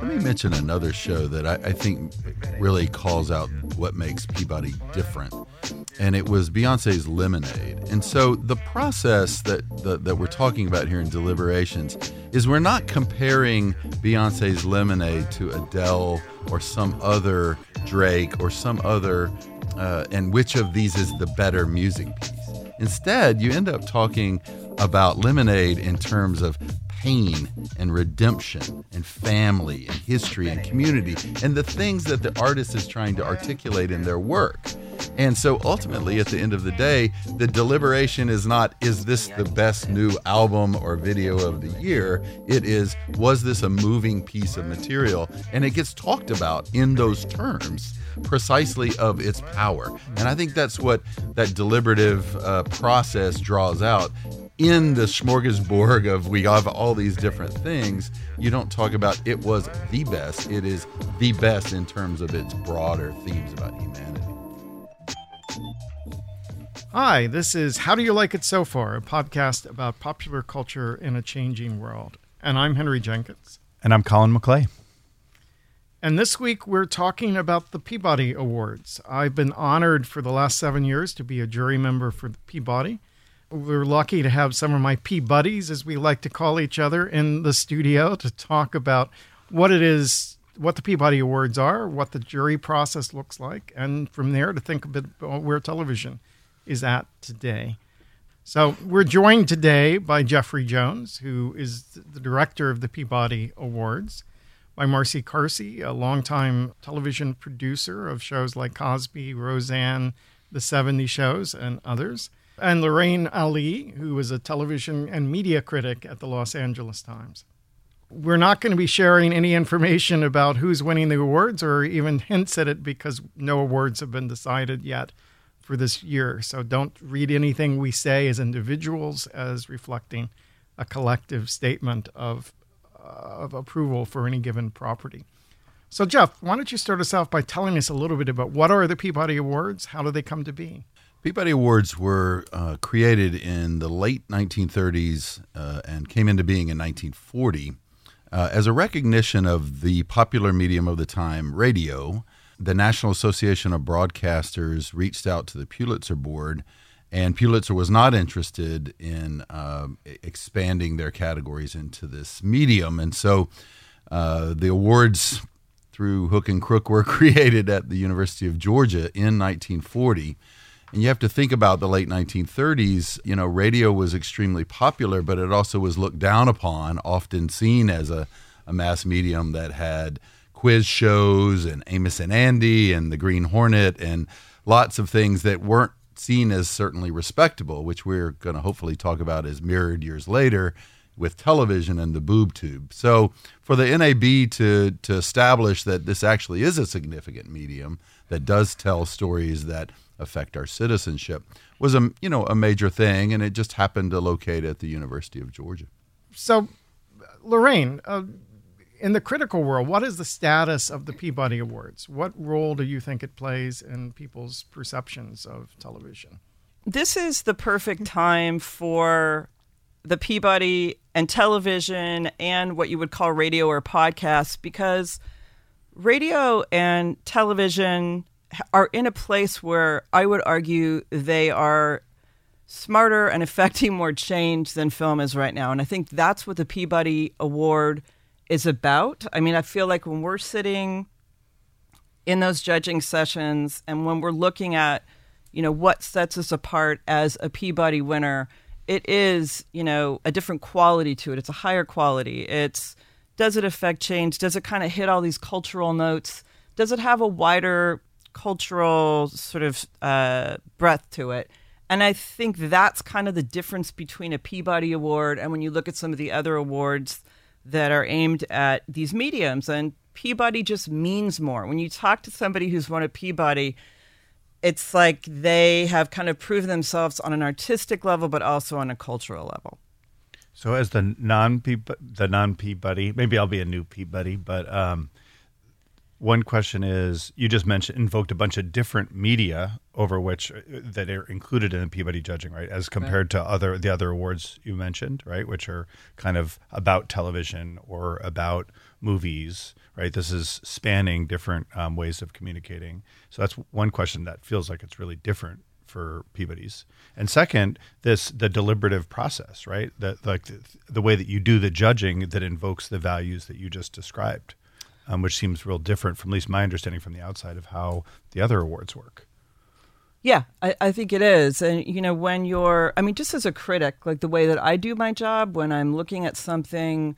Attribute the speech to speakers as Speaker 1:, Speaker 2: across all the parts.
Speaker 1: Let me mention another show that I, I, think really calls out what makes Peabody different, and it was Beyonce's Lemonade. And so the process that that, that we're talking about here in deliberations is we're not comparing Beyonce's Lemonade to Adele or some other Drake or some other, uh, and which of these is the better music piece. Instead, you end up talking about Lemonade in terms of pain and redemption and family and history and community and the things that the artist is trying to articulate in their work. And so ultimately, at the end of the day, the deliberation is not, is this the best new album or video of the year? It is, was this a moving piece of material? And it gets talked about in those terms precisely of its power. And I think that's what that deliberative uh, process draws out in the smorgasbord of we have all these different things, you don't talk about it was the best. It is the best in terms of its broader themes about humanity.
Speaker 2: Hi, this is How Do You Like It So Far, a podcast about popular culture in a changing world. And I'm Henry Jenkins.
Speaker 3: And I'm Colin Maclay.
Speaker 2: And this week we're talking about the Peabody Awards. I've been honored for the last seven years to be a jury member for the Peabody. We're lucky to have some of my P buddies, as we like to call each other, in the studio to talk about what it is, what the Peabody Awards are, what the jury process looks like, and from there to think a bit about where television is at today. So we're joined today by Jeffrey Jones, who is the director of the Peabody Awards, by Marcy Carsey, a longtime television producer of shows like Cosby, Roseanne, The 70 Shows, and others and Lorraine Ali, who was a television and media critic at the Los Angeles Times. We're not going to be sharing any information about who's winning the awards or even hints at it because no awards have been decided yet for this year. So don't read anything we say as individuals as reflecting a collective statement of, uh, of approval for any given property. So, Jeff, why don't you start us off by telling us a little bit about what are the Peabody Awards? How do they come to be?
Speaker 1: Peabody Awards were uh, created in the late 1930s uh, and came into being in 1940 uh, as a recognition of the popular medium of the time, radio. The National Association of Broadcasters reached out to the Pulitzer Board, and Pulitzer was not interested in uh, expanding their categories into this medium. And so uh, the awards through hook and crook were created at the University of Georgia in 1940 and you have to think about the late 1930s. You know, radio was extremely popular, but it also was looked down upon, often seen as a, a mass medium that had quiz shows and Amos and Andy and the Green Hornet and lots of things that weren't seen as certainly respectable, which we're going to hopefully talk about as mirrored years later with television and the boob tube. So for the NAB to to establish that this actually is a significant medium that does tell stories that affect our citizenship was a you know a major thing, and it just happened to locate at the University of Georgia.
Speaker 2: So, Lorraine, uh, in the critical world, what is the status of the Peabody Awards? What role do you think it plays in people's perceptions of television?
Speaker 4: This is the perfect time for the Peabody and television and what you would call radio or podcasts because radio and television are in a place where I would argue they are smarter and affecting more change than film is right now. And I think that's what the Peabody Award is about. I mean, I feel like when we're sitting in those judging sessions and when we're looking at, you know, what sets us apart as a Peabody winner, it is, you know, a different quality to it. It's a higher quality. It's does it affect change? Does it kind of hit all these cultural notes? Does it have a wider cultural sort of uh, breadth to it. And I think that's kind of the difference between a Peabody Award and when you look at some of the other awards that are aimed at these mediums. And Peabody just means more. When you talk to somebody who's won a Peabody, it's like they have kind of proven themselves on an artistic level, but also on a cultural level.
Speaker 3: So, as the non the non Peabody, maybe I'll be a new Peabody, but um, One question is you just mentioned invoked a bunch of different media over which uh, that are included in the Peabody judging, right? As compared to other the other awards you mentioned, right, which are kind of about television or about movies, right? This is spanning different um, ways of communicating. So that's one question that feels like it's really different for Peabody's. And second, this the deliberative process, right? That like the, the way that you do the judging that invokes the values that you just described um, which seems real different from at least my understanding from the outside of how the other awards work.
Speaker 4: Yeah, I, I think it is. And, you know, when you're, I mean, just as a critic, like the way that I do my job, when I'm looking at something,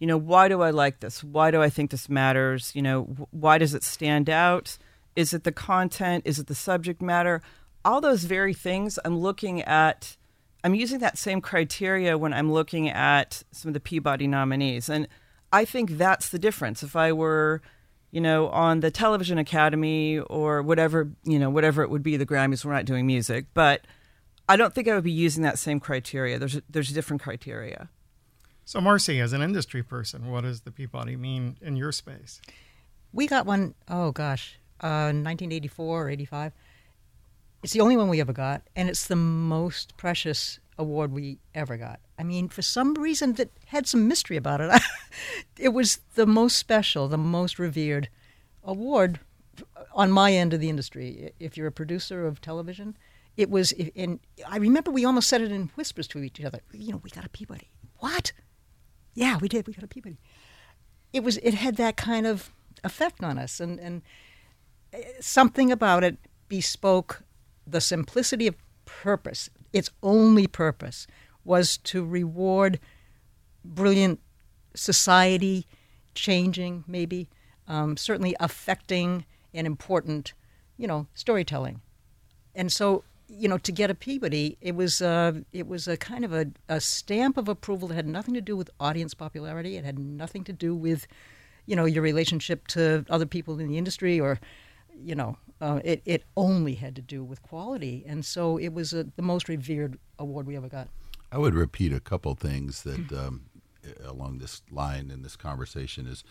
Speaker 4: you know, why do I like this? Why do I think this matters? You know, why does it stand out? Is it the content? Is it the subject matter? All those very things I'm looking at, I'm using that same criteria when I'm looking at some of the Peabody nominees. And, I think that's the difference. If I were, you know, on the Television Academy or whatever, you know, whatever it would be, the Grammys, we're not doing music, but I don't think I would be using that same criteria. There's a, there's a different criteria.
Speaker 2: So, Marcy, as an industry person, what does the Peabody mean in your space?
Speaker 5: We got one, oh gosh, uh, 1984 or 85. It's the only one we ever got, and it's the most precious award we ever got. I mean, for some reason that had some mystery about it, it was the most special, the most revered award on my end of the industry. If you're a producer of television, it was. And I remember we almost said it in whispers to each other. You know, we got a Peabody. What? Yeah, we did. We got a Peabody. It was. It had that kind of effect on us, and and eh, something about it bespoke the simplicity of purpose its only purpose was to reward brilliant society changing, maybe, um, certainly affecting and important, you know, storytelling. And so, you know, to get a Peabody, it was uh, it was a kind of a, a stamp of approval that had nothing to do with audience popularity. It had nothing to do with, you know, your relationship to other people in the industry or, you know, uh, it, it only had to do with quality. And so it was a, the most revered award we ever got.
Speaker 1: I would repeat a couple things that um, along this line in this conversation is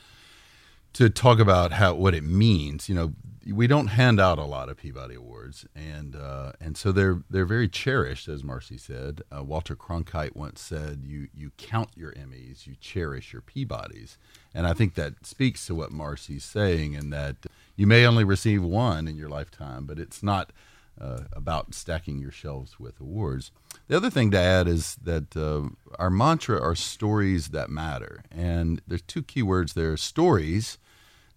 Speaker 1: to talk about how what it means. You know, we don't hand out a lot of Peabody Awards, and uh, and so they're they're very cherished, as Marcy said. Uh, Walter Cronkite once said, "You you count your Emmys, you cherish your Peabodys," and I think that speaks to what Marcy's saying, in that you may only receive one in your lifetime, but it's not. Uh, about stacking your shelves with awards. The other thing to add is that uh, our mantra are stories that matter. And there's two key words there stories,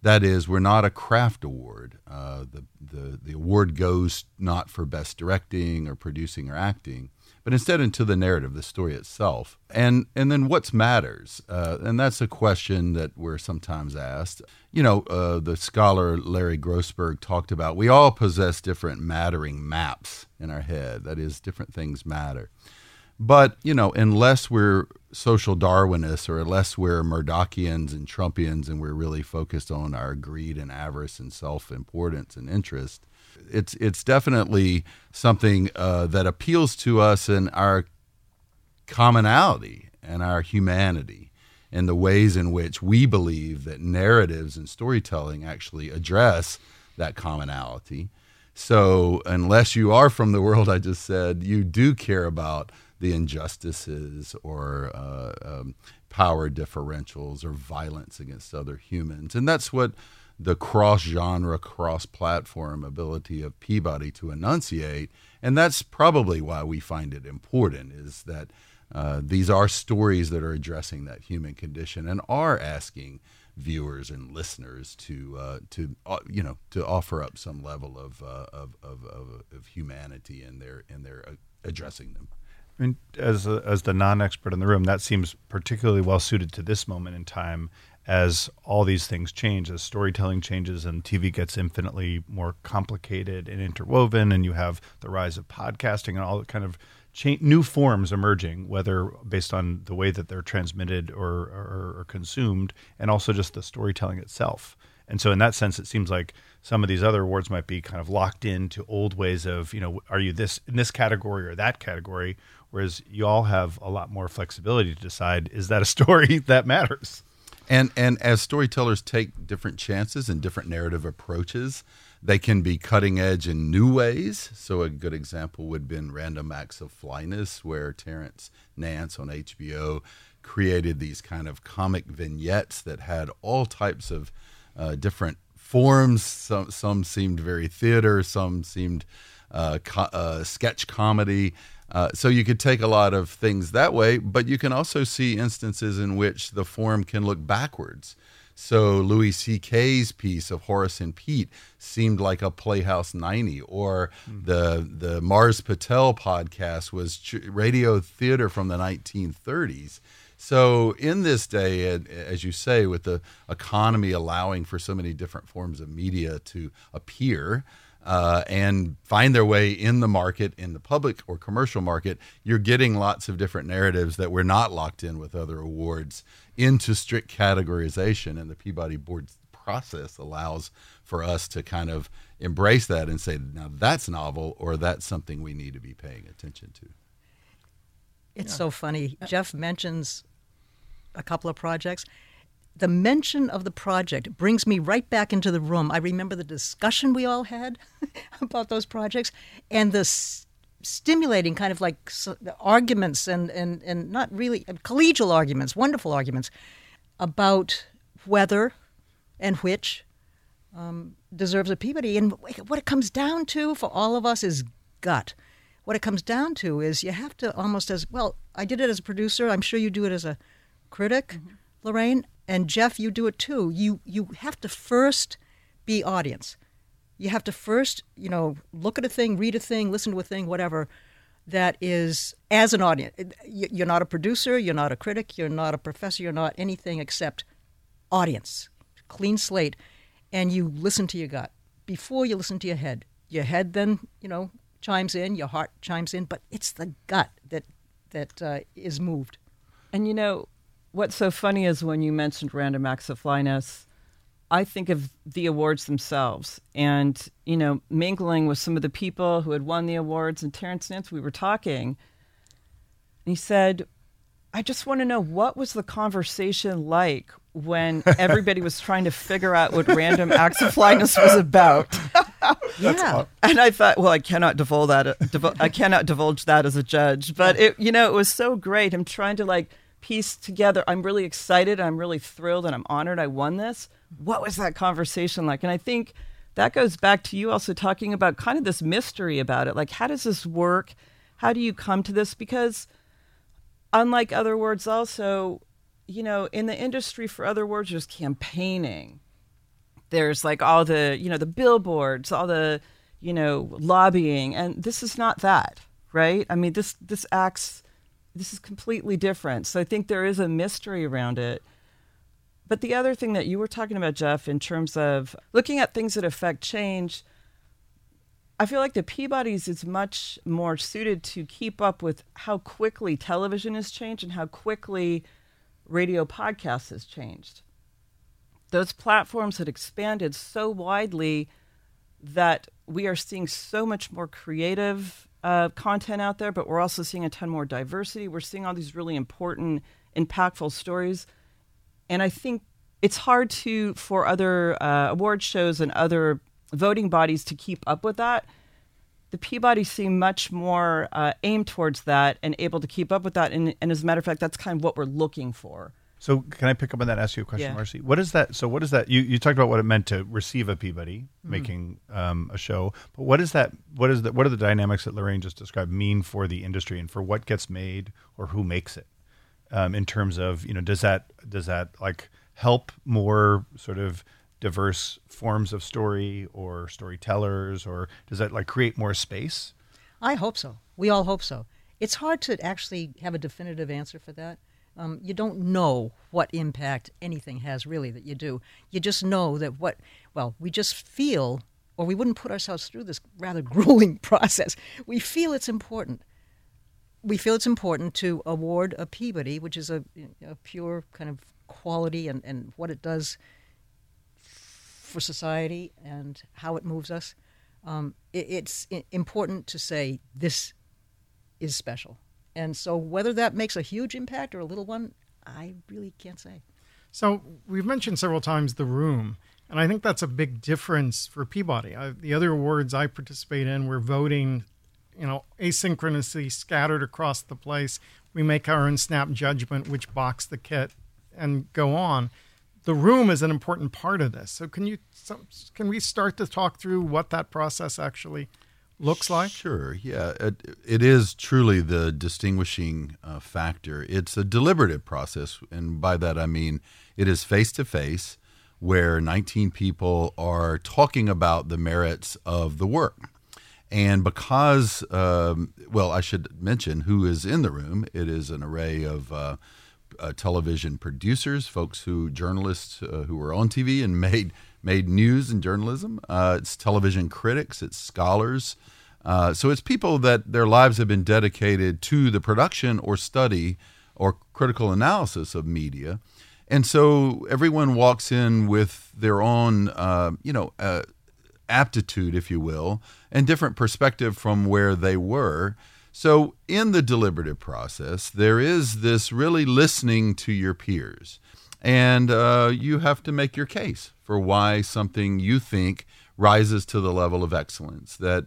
Speaker 1: that is, we're not a craft award. Uh, the, the, the award goes not for best directing or producing or acting, but instead into the narrative, the story itself. And, and then what's matters? Uh, and that's a question that we're sometimes asked. You know, uh, the scholar Larry Grossberg talked about we all possess different mattering maps in our head. That is, different things matter. But, you know, unless we're social Darwinists or unless we're Murdochians and Trumpians and we're really focused on our greed and avarice and self importance and interest, it's, it's definitely something uh, that appeals to us in our commonality and our humanity and the ways in which we believe that narratives and storytelling actually address that commonality. So, unless you are from the world I just said, you do care about the injustices or uh, um, power differentials or violence against other humans. And that's what the cross genre, cross platform ability of Peabody to enunciate. And that's probably why we find it important is that uh, these are stories that are addressing that human condition and are asking viewers and listeners to uh, to uh, you know to offer up some level of, uh, of, of, of, of humanity in their in their uh, addressing them.
Speaker 3: I mean, as a, as the non-expert in the room, that seems particularly well suited to this moment in time, as all these things change, as storytelling changes, and TV gets infinitely more complicated and interwoven, and you have the rise of podcasting and all the kind of cha- new forms emerging, whether based on the way that they're transmitted or, or, or consumed, and also just the storytelling itself. And so, in that sense, it seems like some of these other awards might be kind of locked into old ways of, you know, are you this in this category or that category? Whereas you all have a lot more flexibility to decide is that a story that matters.
Speaker 1: And and as storytellers take different chances and different narrative approaches, they can be cutting edge in new ways. So a good example would have been Random Acts of Flyness, where Terrence Nance on HBO created these kind of comic vignettes that had all types of uh, different forms. Some some seemed very theater, some seemed uh, co- uh, sketch comedy. Uh, so you could take a lot of things that way, but you can also see instances in which the form can look backwards. So Louis C.K.'s piece of Horace and Pete seemed like a Playhouse 90, or mm. the the Mars Patel podcast was radio theater from the 1930s. So in this day, as you say, with the economy allowing for so many different forms of media to appear, uh, and find their way in the market, in the public or commercial market, you're getting lots of different narratives that we're not locked in with other awards into strict categorization. And the Peabody Board process allows for us to kind of embrace that and say, now that's novel or that's something we need to be paying attention to.
Speaker 5: It's yeah. so funny. Jeff mentions a couple of projects the mention of the project brings me right back into the room. I remember the discussion we all had about those projects and the s- stimulating kind of like s- arguments and, and, and not really uh, collegial arguments, wonderful arguments about whether and which um, deserves a Peabody. And what it comes down to for all of us is gut. What it comes down to is you have to almost as well. I did it as a producer. I'm sure you do it as a critic, mm-hmm. Lorraine and Jeff, you do it too. You you have to first be audience. You have to first, you know, look at a thing, read a thing, listen to a thing, whatever. That is as an audience. You're not a producer. You're not a critic. You're not a professor. You're not anything except audience, clean slate, and you listen to your gut before you listen to your head. Your head then, you know, chimes in. Your heart chimes in, but it's the gut that that uh, is moved.
Speaker 4: And you know, what's so funny is when you mentioned Random Acts of Flyness, I think of the awards themselves and, you know, mingling with some of the people who had won the awards. And Terrence Nance, we were talking, and he said, I just want to know what was the conversation like when everybody was trying to figure out what Random Acts of Flyness was about.
Speaker 5: yeah.
Speaker 4: And I thought, well, I cannot divulge that. Divul- I cannot divulge that as a judge, but it, you know, it was so great. I'm trying to like piece together. I'm really excited. I'm really thrilled and I'm honored I won this. What was that conversation like? And I think that goes back to you also talking about kind of this mystery about it. Like, how does this work? How do you come to this? Because, unlike other words, also, you know, in the industry for other words, there's campaigning. There's like all the, you know, the billboards, all the, you know, lobbying. And this is not that, right? I mean, this, this acts this is completely different. So I think there is a mystery around it. But the other thing that you were talking about, Jeff, in terms of looking at things that affect change, I feel like the Peabody's is much more suited to keep up with how quickly television has changed and how quickly radio podcasts has changed. Those platforms had expanded so widely that we are seeing so much more creative uh, content out there, but we're also seeing a ton more diversity. We're seeing all these really important, impactful stories, and I think it's hard to for other uh, award shows and other voting bodies to keep up with that. The Peabody seem much more uh, aimed towards that and able to keep up with that. And, and as a matter of fact, that's kind of what we're looking for.
Speaker 3: So can I pick up on that? Ask you a question,
Speaker 4: yeah.
Speaker 3: Marcy. What is that? So what is that? You, you talked about what it meant to receive a Peabody, mm-hmm. making um, a show. But what is that? What is that? What are the dynamics that Lorraine just described mean for the industry and for what gets made or who makes it? Um, in terms of you know, does that does that like help more sort of diverse forms of story or storytellers, or does that like create more space?
Speaker 5: I hope so. We all hope so. It's hard to actually have a definitive answer for that um, you don't know what impact anything has really that you do. You just know that what, well, we just feel, or we wouldn't put ourselves through this rather grueling process. We feel it's important. We feel it's important to award a Peabody, which is a, a pure kind of quality and, and what it does for society and how it moves us. Um, it, it's important to say this is special. And so, whether that makes a huge impact or a little one, I really can't say.
Speaker 2: So we've mentioned several times the room, and I think that's a big difference for Peabody. I, the other awards I participate in, we're voting, you know, asynchronously scattered across the place. We make our own snap judgment, which box the kit, and go on. The room is an important part of this. So can you so, can we start to talk through what that process actually looks like?
Speaker 1: Sure. Yeah, it, it is truly the distinguishing uh, factor. It's a deliberative process, and by that I mean it is face to face, where 19 people are talking about the merits of the work. And because, um, well, I should mention who is in the room. It is an array of uh, uh, television producers, folks who journalists uh, who were on TV and made made news and journalism. Uh, it's television critics, it's scholars. Uh, so it's people that their lives have been dedicated to the production or study or critical analysis of media. And so everyone walks in with their own, uh, you know, uh, aptitude, if you will, and different perspective from where they were. So, in the deliberative process, there is this really listening to your peers. And uh, you have to make your case for why something you think rises to the level of excellence, that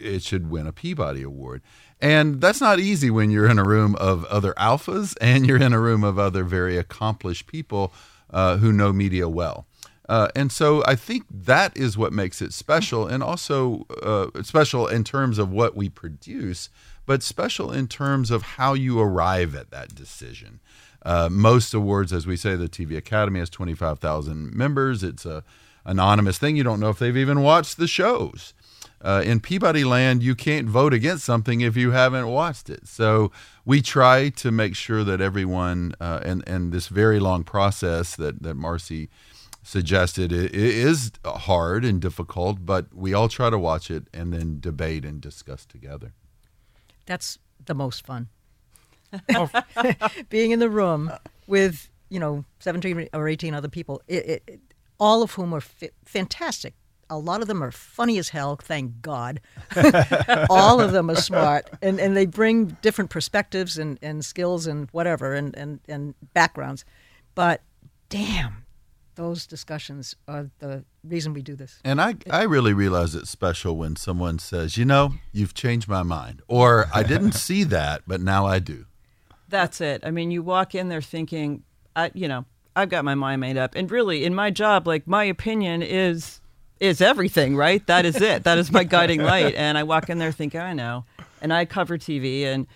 Speaker 1: it should win a Peabody Award. And that's not easy when you're in a room of other alphas and you're in a room of other very accomplished people uh, who know media well. Uh, and so I think that is what makes it special, and also uh, special in terms of what we produce, but special in terms of how you arrive at that decision. Uh, most awards, as we say, the TV Academy has 25,000 members. It's a anonymous thing. You don't know if they've even watched the shows. Uh, in Peabody land, you can't vote against something if you haven't watched it. So we try to make sure that everyone, uh, and and this very long process that that Marcy suggested it, it is hard and difficult, but we all try to watch it and then debate and discuss together.
Speaker 5: That's the most fun. Oh. Being in the room with, you know, 17 or 18 other people, it, it, all of whom are f- fantastic. A lot of them are funny as hell, thank God. all of them are smart, and, and they bring different perspectives and, and skills and whatever and, and, and backgrounds. But damn, those discussions are the reason we do this.
Speaker 1: And I, I really realize it's special when someone says, you know, you've changed my mind, or I didn't see that, but now I do.
Speaker 4: That's it. I mean, you walk in there thinking, I, you know, I've got my mind made up, and really, in my job, like my opinion is is everything, right? That is it. that is my guiding light. And I walk in there thinking, I know, and I cover TV, and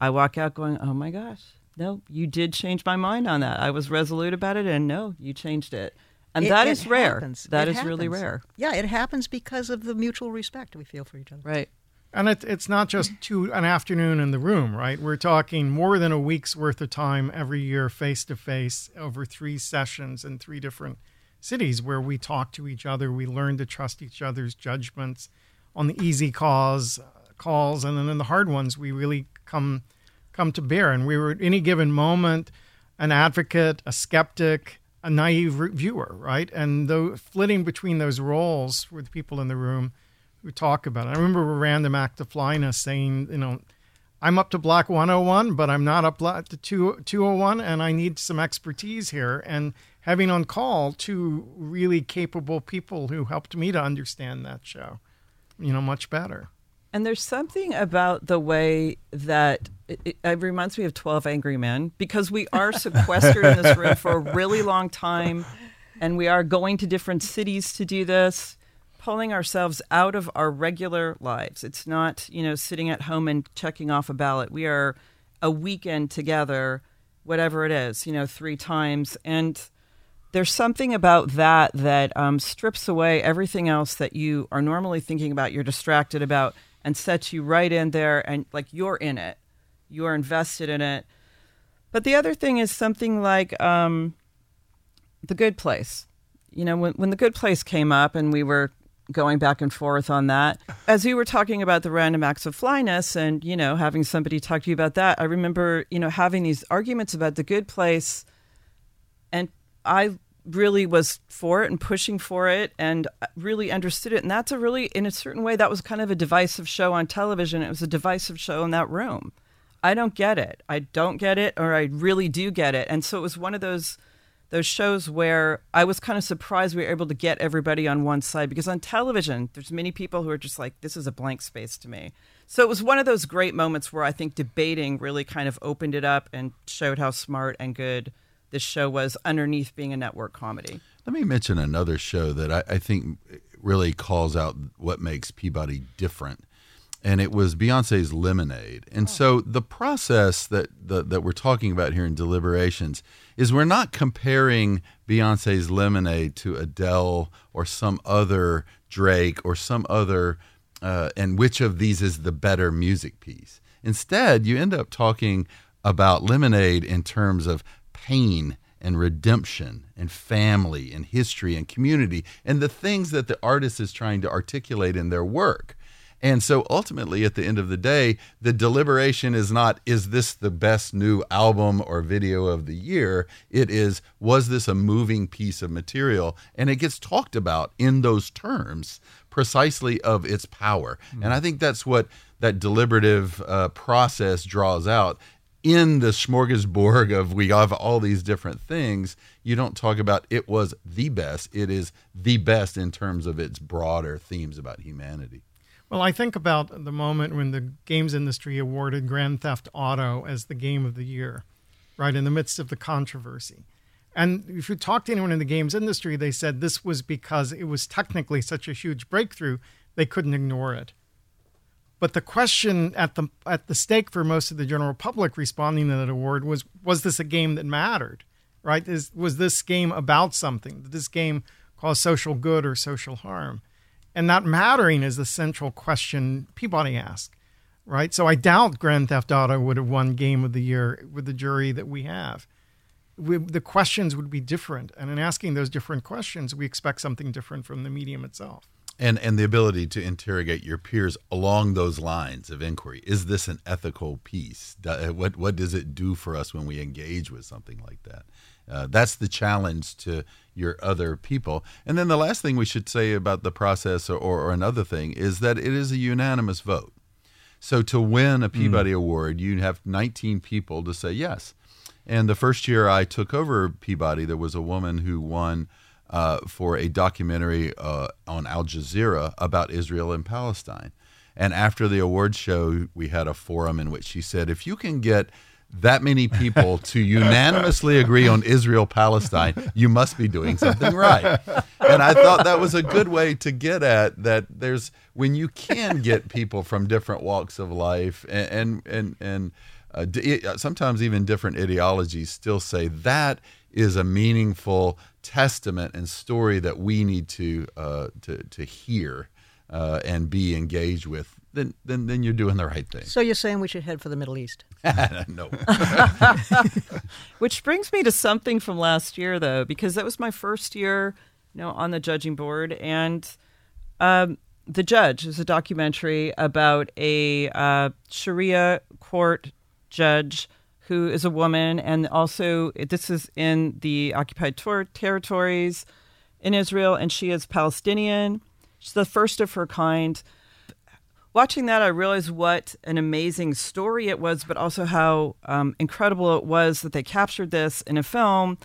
Speaker 4: I walk out going, oh my gosh, no, you did change my mind on that. I was resolute about it, and no, you changed it. And
Speaker 5: It-
Speaker 4: that
Speaker 5: it
Speaker 4: is rare.
Speaker 5: happens.
Speaker 4: That
Speaker 5: It
Speaker 4: is really rare.
Speaker 5: Yeah, it happens because of the mutual respect we feel for each other.
Speaker 4: Right.
Speaker 2: And it, it's not just two an afternoon in the room, right? We're talking more than a week's worth of time every year, face to face, over three sessions in three different cities, where we talk to each other. We learn to trust each other's judgments on the easy cause calls, and then in the hard ones, we really come come to bear. And we were at any given moment an advocate, a skeptic, a naive viewer, right? And though flitting between those roles with people in the room who talk about it. I remember a random act of flyness saying, you know, I'm up to block 101, but I'm not up to 201, and I need some expertise here. And having on call two really capable people who helped me to understand that show, you know, much better.
Speaker 4: And there's something about the way that it, it, it reminds me of 12 Angry Men because we are sequestered in this room for a really long time and we are going to different cities to do this, pulling ourselves out of our regular lives. It's not, you know, sitting at home and checking off a ballot. We are a weekend together, whatever it is, you know, three times. And there's something about that that um, strips away everything else that you are normally thinking about, you're distracted about, and sets you right in there and like you're in it, you're invested in it. But the other thing is something like um, the good place. You know, when, when the good place came up and we were going back and forth on that, as we were talking about the random acts of flyness and, you know, having somebody talk to you about that, I remember, you know, having these arguments about the good place and I really was for it and pushing for it and really understood it. And that's a really, in a certain way, that was kind of a divisive show on television. It was a divisive show in that room. I don't get it. I don't get it, or I really do get it. And so it was one of those those shows where I was kind of surprised we were able to get everybody on one side because on television, there's many people who are just like, this is a blank space to me. So it was one of those great moments where I think debating really kind of opened it up and showed how smart and good this show was underneath being a network comedy.
Speaker 1: Let me mention another show that I, I think really calls out what makes Peabody different and it was Beyonce's Lemonade. And so the process that the, that we're talking about here in deliberations is we're not comparing Beyonce's Lemonade to Adele or some other Drake or some other uh, and which of these is the better music piece. Instead, you end up talking about Lemonade in terms of pain and redemption and family and history and community and the things that the artist is trying to articulate in their work. And so ultimately, at the end of the day, the deliberation is not, is this the best new album or video of the year? It is, was this a moving piece of material? And it gets talked about in those terms precisely of its power. Mm-hmm. And I think that's what that deliberative uh, process draws out. In the smorgasbord of we have all these different things, you don't talk about it was the best. It is the best in terms of its broader themes about humanity.
Speaker 2: Well, I think about the moment when the games industry awarded Grand Theft Auto as the game of the year, right in the midst of the controversy. And if you talk to anyone in the games industry, they said this was because it was technically such a huge breakthrough, they couldn't ignore it. But the question at the at the stake for most of the general public responding to that award was was this a game that mattered? Right? Is was this game about something? Did this game cause social good or social harm? And that mattering is the central question Peabody asked, right? So I doubt Grand Theft Auto would have won Game of the Year with the jury that we have. We, the questions would be different. And in asking those different questions, we expect something different from the medium itself.
Speaker 1: And, and the ability to interrogate your peers along those lines of inquiry. Is this an ethical piece? What, what does it do for us when we engage with something like that? Uh, that's the challenge to your other people. And then the last thing we should say about the process, or, or another thing, is that it is a unanimous vote. So to win a Peabody mm. Award, you have 19 people to say yes. And the first year I took over Peabody, there was a woman who won uh, for a documentary uh, on Al Jazeera about Israel and Palestine. And after the award show, we had a forum in which she said, if you can get that many people to unanimously agree on Israel Palestine, you must be doing something right. And I thought that was a good way to get at that there's when you can get people from different walks of life and and and, and uh, sometimes even different ideologies still say that is a meaningful testament and story that we need to uh, to to hear uh, and be engaged with then, then then you're doing the right thing.
Speaker 5: So you're saying we should head for the Middle East?
Speaker 1: no.
Speaker 4: Which brings me to something from last year, though, because that was my first year, you know, on the judging board, and um, the judge is a documentary about a uh, Sharia court judge who is a woman, and also this is in the occupied ter- territories in Israel, and she is Palestinian. She's the first of her kind watching that, I realized what an amazing story it was, but also how um, incredible it was that they captured this in a film.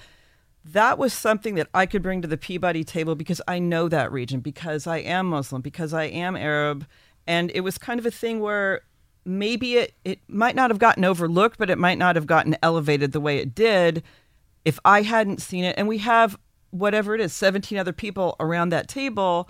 Speaker 4: That was something that I could bring to the Peabody table because I know that region, because I am Muslim, because I am Arab. And it was kind of a thing where maybe it, it might not have gotten overlooked, but it might not have gotten elevated the way it did if I hadn't seen it. And we have whatever it is, 17 other people around that table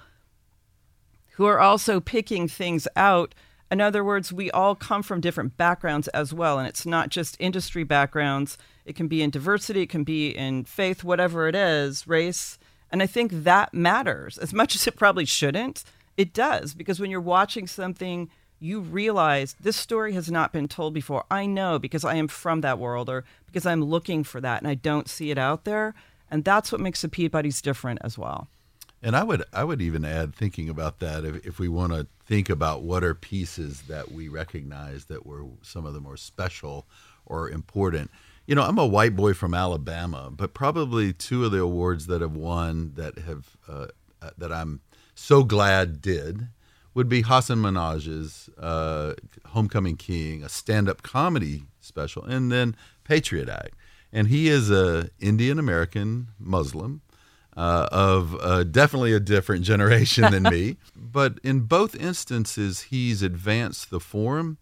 Speaker 4: who are also picking things out. In other words, we all come from different backgrounds as well. And it's not just industry backgrounds, it can be in diversity, it can be in faith, whatever it is, race. And I think that matters as much as it probably shouldn't. It does, because when you're watching something, you realize this story has not been told before. I know because I am from that world or because I'm looking for that and I don't see it out there. And that's what makes the Peabody's different as well.
Speaker 1: And I would I would even add thinking about that if, if we want to think about what are pieces that we recognize that were some of the more special or important. You know, I'm a white boy from Alabama, but probably two of the awards that have won that have uh, that I'm so glad did would be Hasan Minhaj's uh, Homecoming King, a stand-up comedy special, and then Patriot Act. and he is a Indian American Muslim uh, of uh, definitely a different generation than me. But in both instances, he's advanced the forum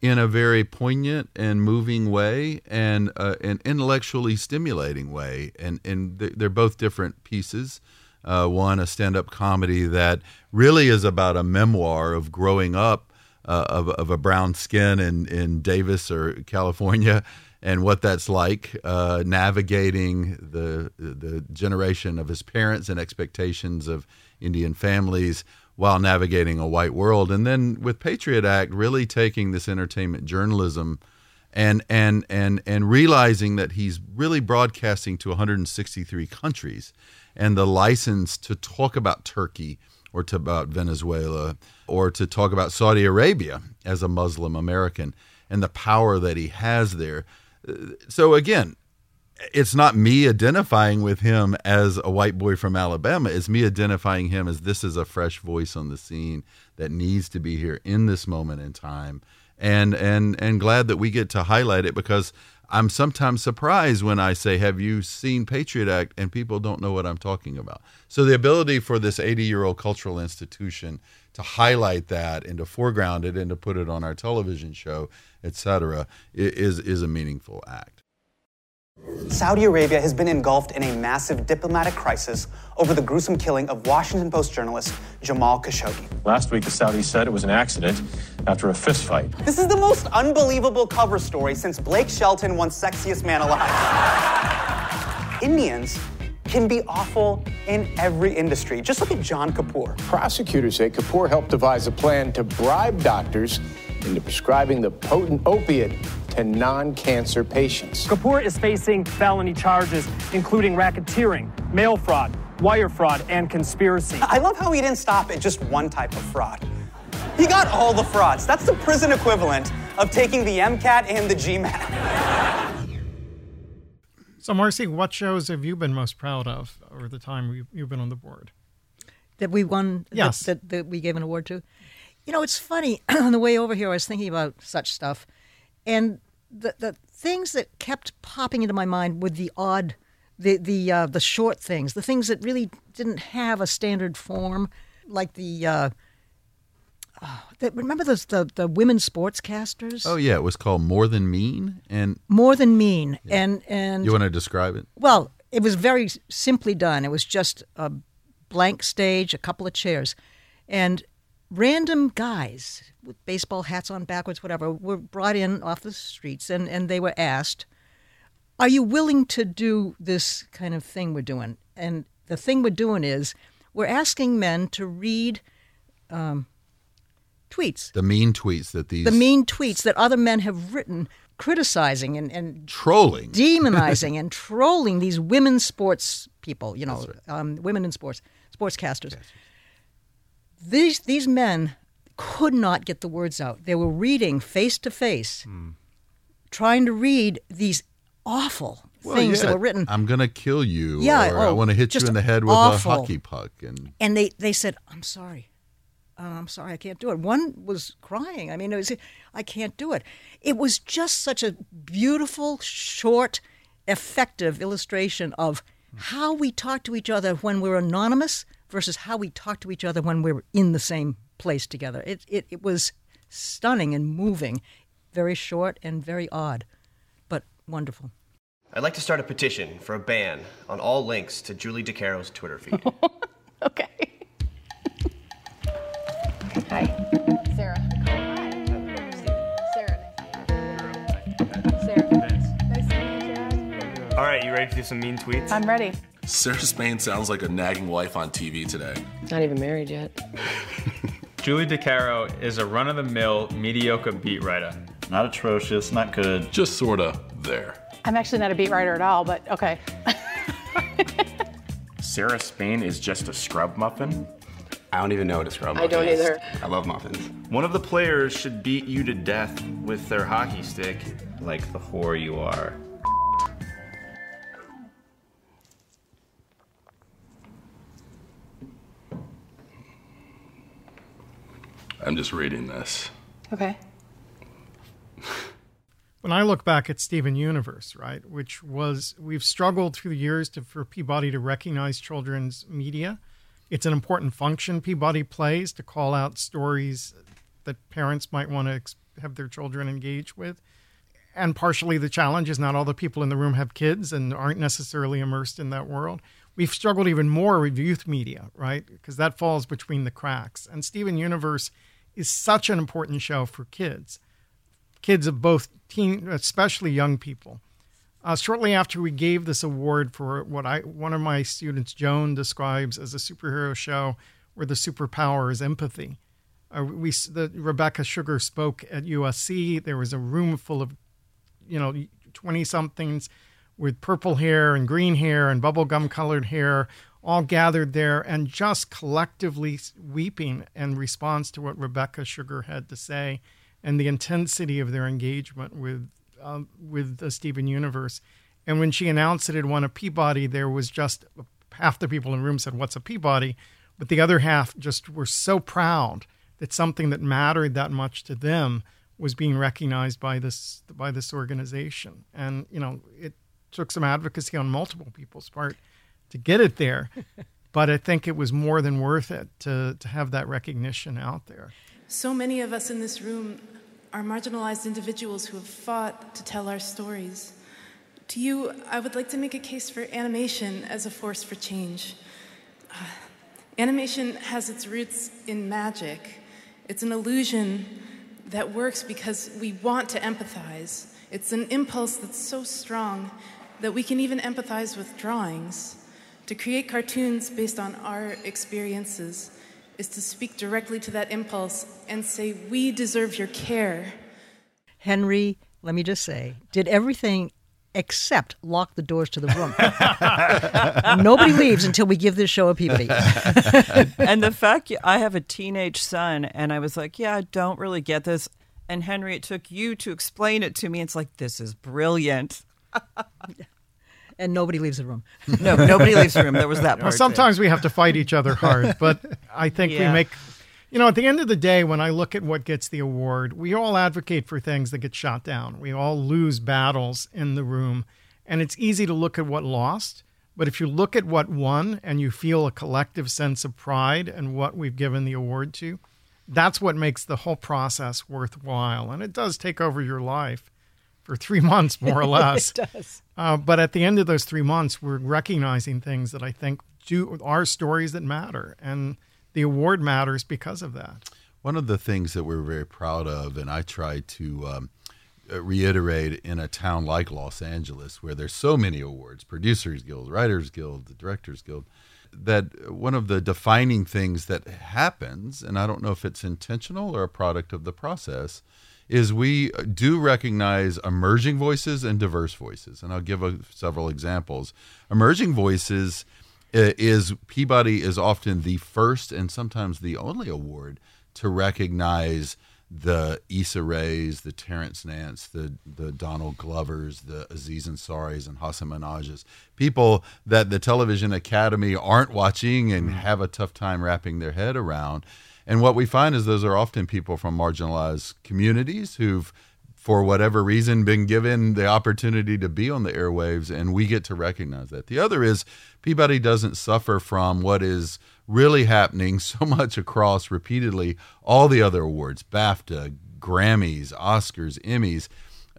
Speaker 1: in a very poignant and moving way and uh, an intellectually stimulating way. And, and they're both different pieces. Uh, one, a stand up comedy that really is about a memoir of growing up uh, of, of a brown skin in, in Davis or California and what that's like uh, navigating the the generation of his parents and expectations of Indian families while navigating a white world, and then with Patriot Act, really taking this entertainment journalism and and and and realizing that he's really broadcasting to 163 countries, and the license to talk about Turkey or to about Venezuela or to talk about Saudi Arabia as a Muslim American and the power that he has there so again, it's not me identifying with him as a white boy from Alabama. It's me identifying him as this is a fresh voice on the scene that needs to be here in this moment in time. And and and glad that we get to highlight it because I'm sometimes surprised when I say, "Have you seen Patriot Act?" and people don't know what I'm talking about. So the ability for this 80 year old cultural institution to highlight that and to foreground it and to put it on our television show, etc., is is a meaningful act.
Speaker 6: Saudi Arabia has been engulfed in a massive diplomatic crisis over the gruesome killing of Washington Post journalist Jamal Khashoggi.
Speaker 7: Last week, the Saudis said it was an accident after a fistfight.
Speaker 6: This is the most unbelievable cover story since Blake Shelton won Sexiest Man Alive. Indians can be awful in every industry. Just look at John Kapoor.
Speaker 8: Prosecutors say Kapoor helped devise a plan to bribe doctors into prescribing the potent opiate to non cancer patients.
Speaker 9: Kapoor is facing felony charges, including racketeering, mail fraud, wire fraud, and conspiracy.
Speaker 6: I love how he didn't stop at just one type of fraud. He got all the frauds. That's the prison equivalent of taking the MCAT and the GMAT.
Speaker 2: So, Marcy, what shows have you been most proud of over the time you've been on the board?
Speaker 5: That we won,
Speaker 2: yes.
Speaker 5: that, that, that we gave an award to? You know, it's funny. on the way over here, I was thinking about such stuff. And the, the things that kept popping into my mind were the odd, the, the, uh, the short things, the things that really didn't have a standard form, like the. Uh, Oh, remember those the, the women sportscasters?
Speaker 1: Oh yeah, it was called More Than Mean and
Speaker 5: More Than Mean yeah. and and
Speaker 1: You want to describe it?
Speaker 5: Well, it was very simply done. It was just a blank stage, a couple of chairs, and random guys with baseball hats on backwards, whatever, were brought in off the streets and, and they were asked, Are you willing to do this kind of thing we're doing? And the thing we're doing is we're asking men to read um, tweets.
Speaker 1: The mean tweets that these.
Speaker 5: The mean tweets that other men have written criticizing and, and
Speaker 1: trolling,
Speaker 5: demonizing and trolling these women sports people, you know, right. um, women in sports, sportscasters. Yes. These, these men could not get the words out. They were reading face to face, trying to read these awful
Speaker 1: well,
Speaker 5: things
Speaker 1: yeah.
Speaker 5: that were written.
Speaker 1: I'm going to kill you.
Speaker 5: Yeah,
Speaker 1: or
Speaker 5: oh,
Speaker 1: I want to hit you in the head with
Speaker 5: awful.
Speaker 1: a hockey puck. And
Speaker 5: and they they said, "I'm sorry, uh, I'm sorry, I can't do it." One was crying. I mean, it was, I can't do it. It was just such a beautiful, short, effective illustration of how we talk to each other when we're anonymous versus how we talk to each other when we're in the same place together. It, it, it was stunning and moving, very short and very odd, but wonderful.
Speaker 10: I'd like to start a petition for a ban on all links to Julie DiCaro's Twitter feed.
Speaker 11: okay. Hi. Sarah. Hi. Sarah. Sarah. Nice to meet you, Chad.
Speaker 10: All right, you ready to do some mean tweets?
Speaker 11: I'm ready.
Speaker 12: Sarah Spain sounds like a nagging wife on TV today.
Speaker 11: Not even married yet.
Speaker 13: Julie DiCaro is a run of the mill, mediocre beat writer.
Speaker 14: Not atrocious, not good.
Speaker 12: Just sorta there.
Speaker 11: I'm actually not a beat writer at all, but okay.
Speaker 15: Sarah Spain is just a scrub muffin.
Speaker 16: I don't even know what a scrub muffin is.
Speaker 11: I don't
Speaker 16: is.
Speaker 11: either.
Speaker 16: I love muffins.
Speaker 13: One of the players should beat you to death with their hockey stick, like the whore you are.
Speaker 12: I'm just reading this.
Speaker 11: Okay.
Speaker 2: when I look back at Steven Universe, right, which was we've struggled through the years to, for Peabody to recognize children's media. It's an important function Peabody plays to call out stories that parents might want to ex- have their children engage with. And partially the challenge is not all the people in the room have kids and aren't necessarily immersed in that world. We've struggled even more with youth media, right? Because that falls between the cracks. And Steven Universe is such an important show for kids, kids of both teen, especially young people. Uh, shortly after we gave this award for what I one of my students, Joan, describes as a superhero show where the superpower is empathy. Uh, we the, Rebecca Sugar spoke at USC. There was a room full of, you know, twenty somethings with purple hair and green hair and bubblegum colored hair, all gathered there and just collectively weeping in response to what Rebecca Sugar had to say and the intensity of their engagement with uh, with the Steven Universe. And when she announced that it had won a Peabody, there was just half the people in the room said, "What's a Peabody?" But the other half just were so proud that something that mattered that much to them was being recognized by this by this organization. And you know, it took some advocacy on multiple people's part to get it there. but I think it was more than worth it to, to have that recognition out there.
Speaker 17: So many of us in this room are marginalized individuals who have fought to tell our stories. To you, I would like to make a case for animation as a force for change. Uh, animation has its roots in magic. It's an illusion that works because we want to empathize. It's an impulse that's so strong that we can even empathize with drawings. To create cartoons based on our experiences is to speak directly to that impulse and say, We deserve your care.
Speaker 5: Henry, let me just say, did everything except lock the doors to the room. Nobody leaves until we give this show a Peabody.
Speaker 4: and the fact I have a teenage son, and I was like, yeah, I don't really get this. And Henry, it took you to explain it to me. It's like, this is brilliant.
Speaker 5: and nobody leaves the room.
Speaker 4: No, nobody leaves the room. There was that part.
Speaker 2: Well, sometimes we have to fight each other hard, but I think
Speaker 4: Yeah.
Speaker 2: we make. You know, at the end of the day, when I look at what gets the award, we all advocate for things that get shot down. We all lose battles in the room, and it's easy to look at what lost. But if you look at what won and you feel a collective sense of pride and what we've given the award to, that's what makes the whole process worthwhile. And it does take over your life for three months, more or less.
Speaker 5: It does.
Speaker 2: Uh, but at the end of those three months, we're recognizing things that I think do are stories that matter, and the award matters because of that.
Speaker 1: One of the things that we're very proud of, and I try to um, uh, reiterate in a town like Los Angeles, where there's so many awards Producers Guild, Writers Guild, the Directors Guild that one of the defining things that happens, and I don't know if it's intentional or a product of the process, is we do recognize emerging voices and diverse voices. And I'll give a, several examples. Emerging voices uh, is Peabody is often the first and sometimes the only award to recognize the Issa Rays, the Terrence Nance, the the Donald Glovers, the Aziz Ansaris, and Hasan Minhajs, people that the Television Academy aren't watching and have a tough time wrapping their head around. And what we find is those are often people from marginalized communities who've, for whatever reason, been given the opportunity to be on the airwaves, and we get to recognize that. The other is Peabody doesn't suffer from what is really happening so much across repeatedly all the other awards BAFTA, Grammys, Oscars, Emmys.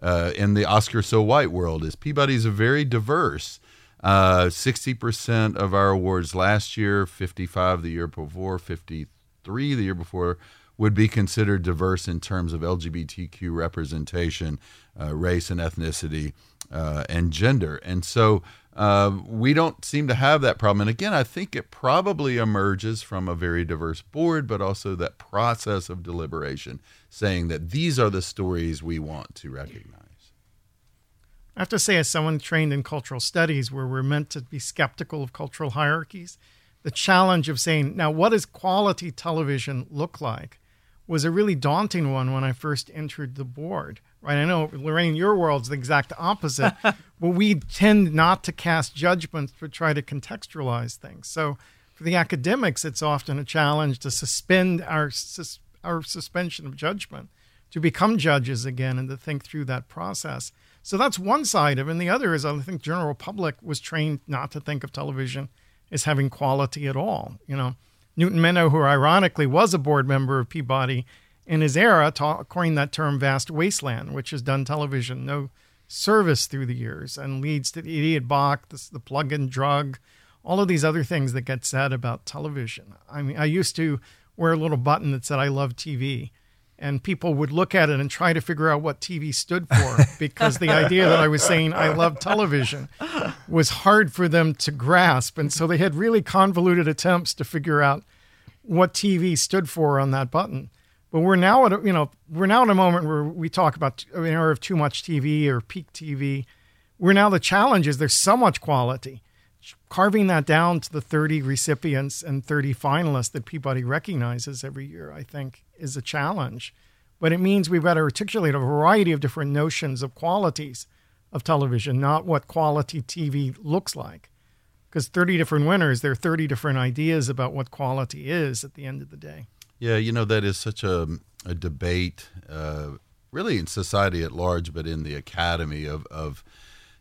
Speaker 1: Uh, in the Oscar so white world, is Peabody's a very diverse. Uh, 60% of our awards last year, 55 the year before, 53 the year before, would be considered diverse in terms of LGBTQ representation, uh, race and ethnicity, uh, and gender. And so uh, we don't seem to have that problem. And again, I think it probably emerges from a very diverse board, but also that process of deliberation, saying that these are the stories we want to recognize.
Speaker 2: I have to say, as someone trained in cultural studies, where we're meant to be skeptical of cultural hierarchies, the challenge of saying, now, what does quality television look like? was a really daunting one when I first entered the board. Right? I know, Lorraine, your world's the exact opposite, but we tend not to cast judgments, but try to contextualize things. So for the academics, it's often a challenge to suspend our sus- our suspension of judgment to become judges again and to think through that process. So that's one side of it. And the other is I think general public was trained not to think of television as having quality at all. You know, Newton Minow, who ironically was a board member of Peabody in his era, coined that term vast wasteland, which has done television no service through the years and leads to the idiot box, the, the plug and drug, all of these other things that get said about television. I mean, I used to wear a little button that said, I love TV. And people would look at it and try to figure out what TV stood for because the idea that I was saying I love television was hard for them to grasp. And so they had really convoluted attempts to figure out what TV stood for on that button. But we're now at a, you know we're now in a moment where we talk about an era of too much TV or peak TV. We're now the challenge is there's so much quality. Carving that down to the 30 recipients and 30 finalists that Peabody recognizes every year, I think, is a challenge. But it means we've got to articulate a variety of different notions of qualities of television, not what quality TV looks like. Because 30 different winners, there are 30 different ideas about what quality is at the end of the day.
Speaker 1: Yeah, you know, that is such a, a debate, uh, really in society at large, but in the academy of, of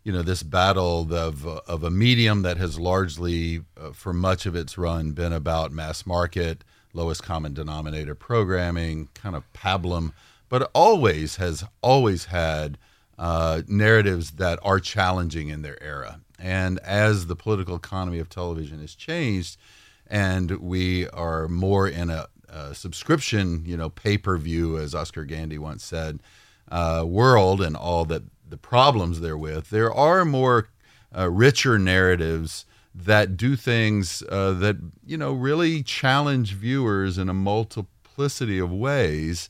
Speaker 1: you know, this battle of, of a medium that has largely, uh, for much of its run, been about mass market, lowest common denominator programming, kind of pablum, but always has always had uh, narratives that are challenging in their era. And as the political economy of television has changed, and we are more in a, a subscription, you know, pay per view, as Oscar Gandy once said, uh, world, and all that the problems therewith, there are more uh, richer narratives that do things uh, that you know really challenge viewers in a multiplicity of ways.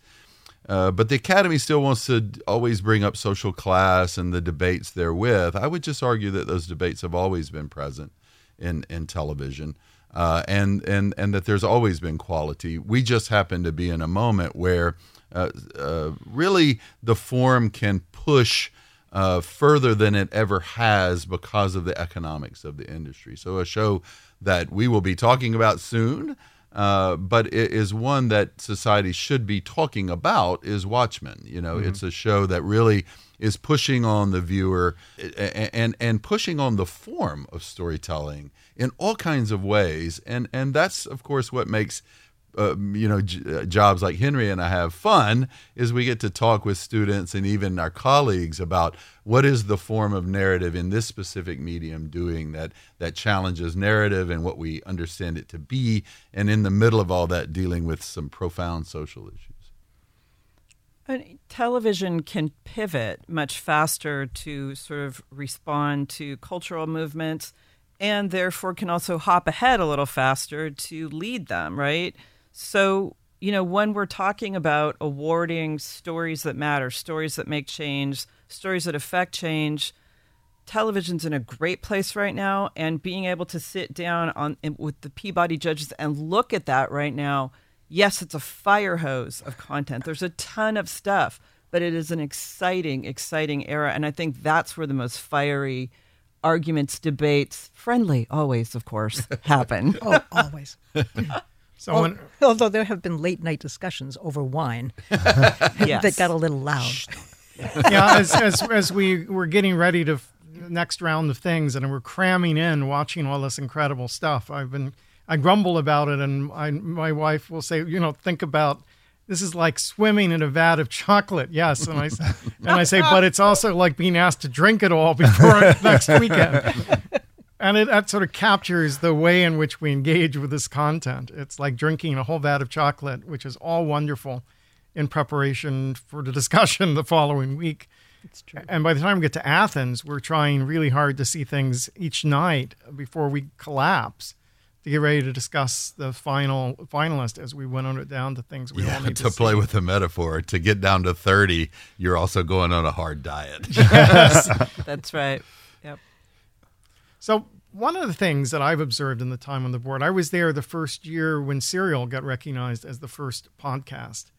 Speaker 1: Uh, but the Academy still wants to always bring up social class and the debates therewith. I would just argue that those debates have always been present in in television, uh, and and and that there's always been quality. We just happen to be in a moment where uh, uh, really the form can push uh, further than it ever has because of the economics of the industry. So, a show that we will be talking about soon, uh, but it is one that society should be talking about, is Watchmen. You know, mm-hmm. it's a show that really is pushing on the viewer and, and and pushing on the form of storytelling in all kinds of ways, and and that's of course what makes uh, you know j- uh, jobs like Henry and I have fun is we get to talk with students and even our colleagues about what is the form of narrative in this specific medium doing that that challenges narrative and what we understand it to be and in the middle of all that dealing with some profound social issues.
Speaker 4: Television can pivot much faster to sort of respond to cultural movements and therefore can also hop ahead a little faster to lead them, right? So, you know, when we're talking about awarding stories that matter, stories that make change, stories that affect change, television's in a great place right now. And being able to sit down on with the Peabody judges and look at that right now, yes, it's a fire hose of content. There's a ton of stuff, but it is an exciting, exciting era. And I think that's where the most fiery arguments, debates, friendly always, of course, happen.
Speaker 5: oh, always.
Speaker 2: So when,
Speaker 5: although there have been late night discussions over wine that got a little loud.
Speaker 2: yeah, as, as, as we were getting ready to next round of things and we're cramming in watching all this incredible stuff, I've been I grumble about it, and I, my wife will say, you know, think about this is like swimming in a vat of chocolate. Yes, and I and I say, but it's also like being asked to drink it all before next weekend and it, that sort of captures the way in which we engage with this content. It's like drinking a whole vat of chocolate, which is all wonderful in preparation for the discussion the following week.
Speaker 5: It's true.
Speaker 2: And by the time we get to Athens, we're trying really hard to see things each night before we collapse to get ready to discuss the final finalist as we went on it down to things we
Speaker 1: yeah,
Speaker 2: all need
Speaker 1: to,
Speaker 2: to
Speaker 1: play
Speaker 2: see.
Speaker 1: with the metaphor to get down to 30 you're also going on a hard diet
Speaker 2: yes
Speaker 4: that's right yep
Speaker 2: so one of the things that I've observed in the time on the board, I was there the first year when Serial got recognized as the first podcast.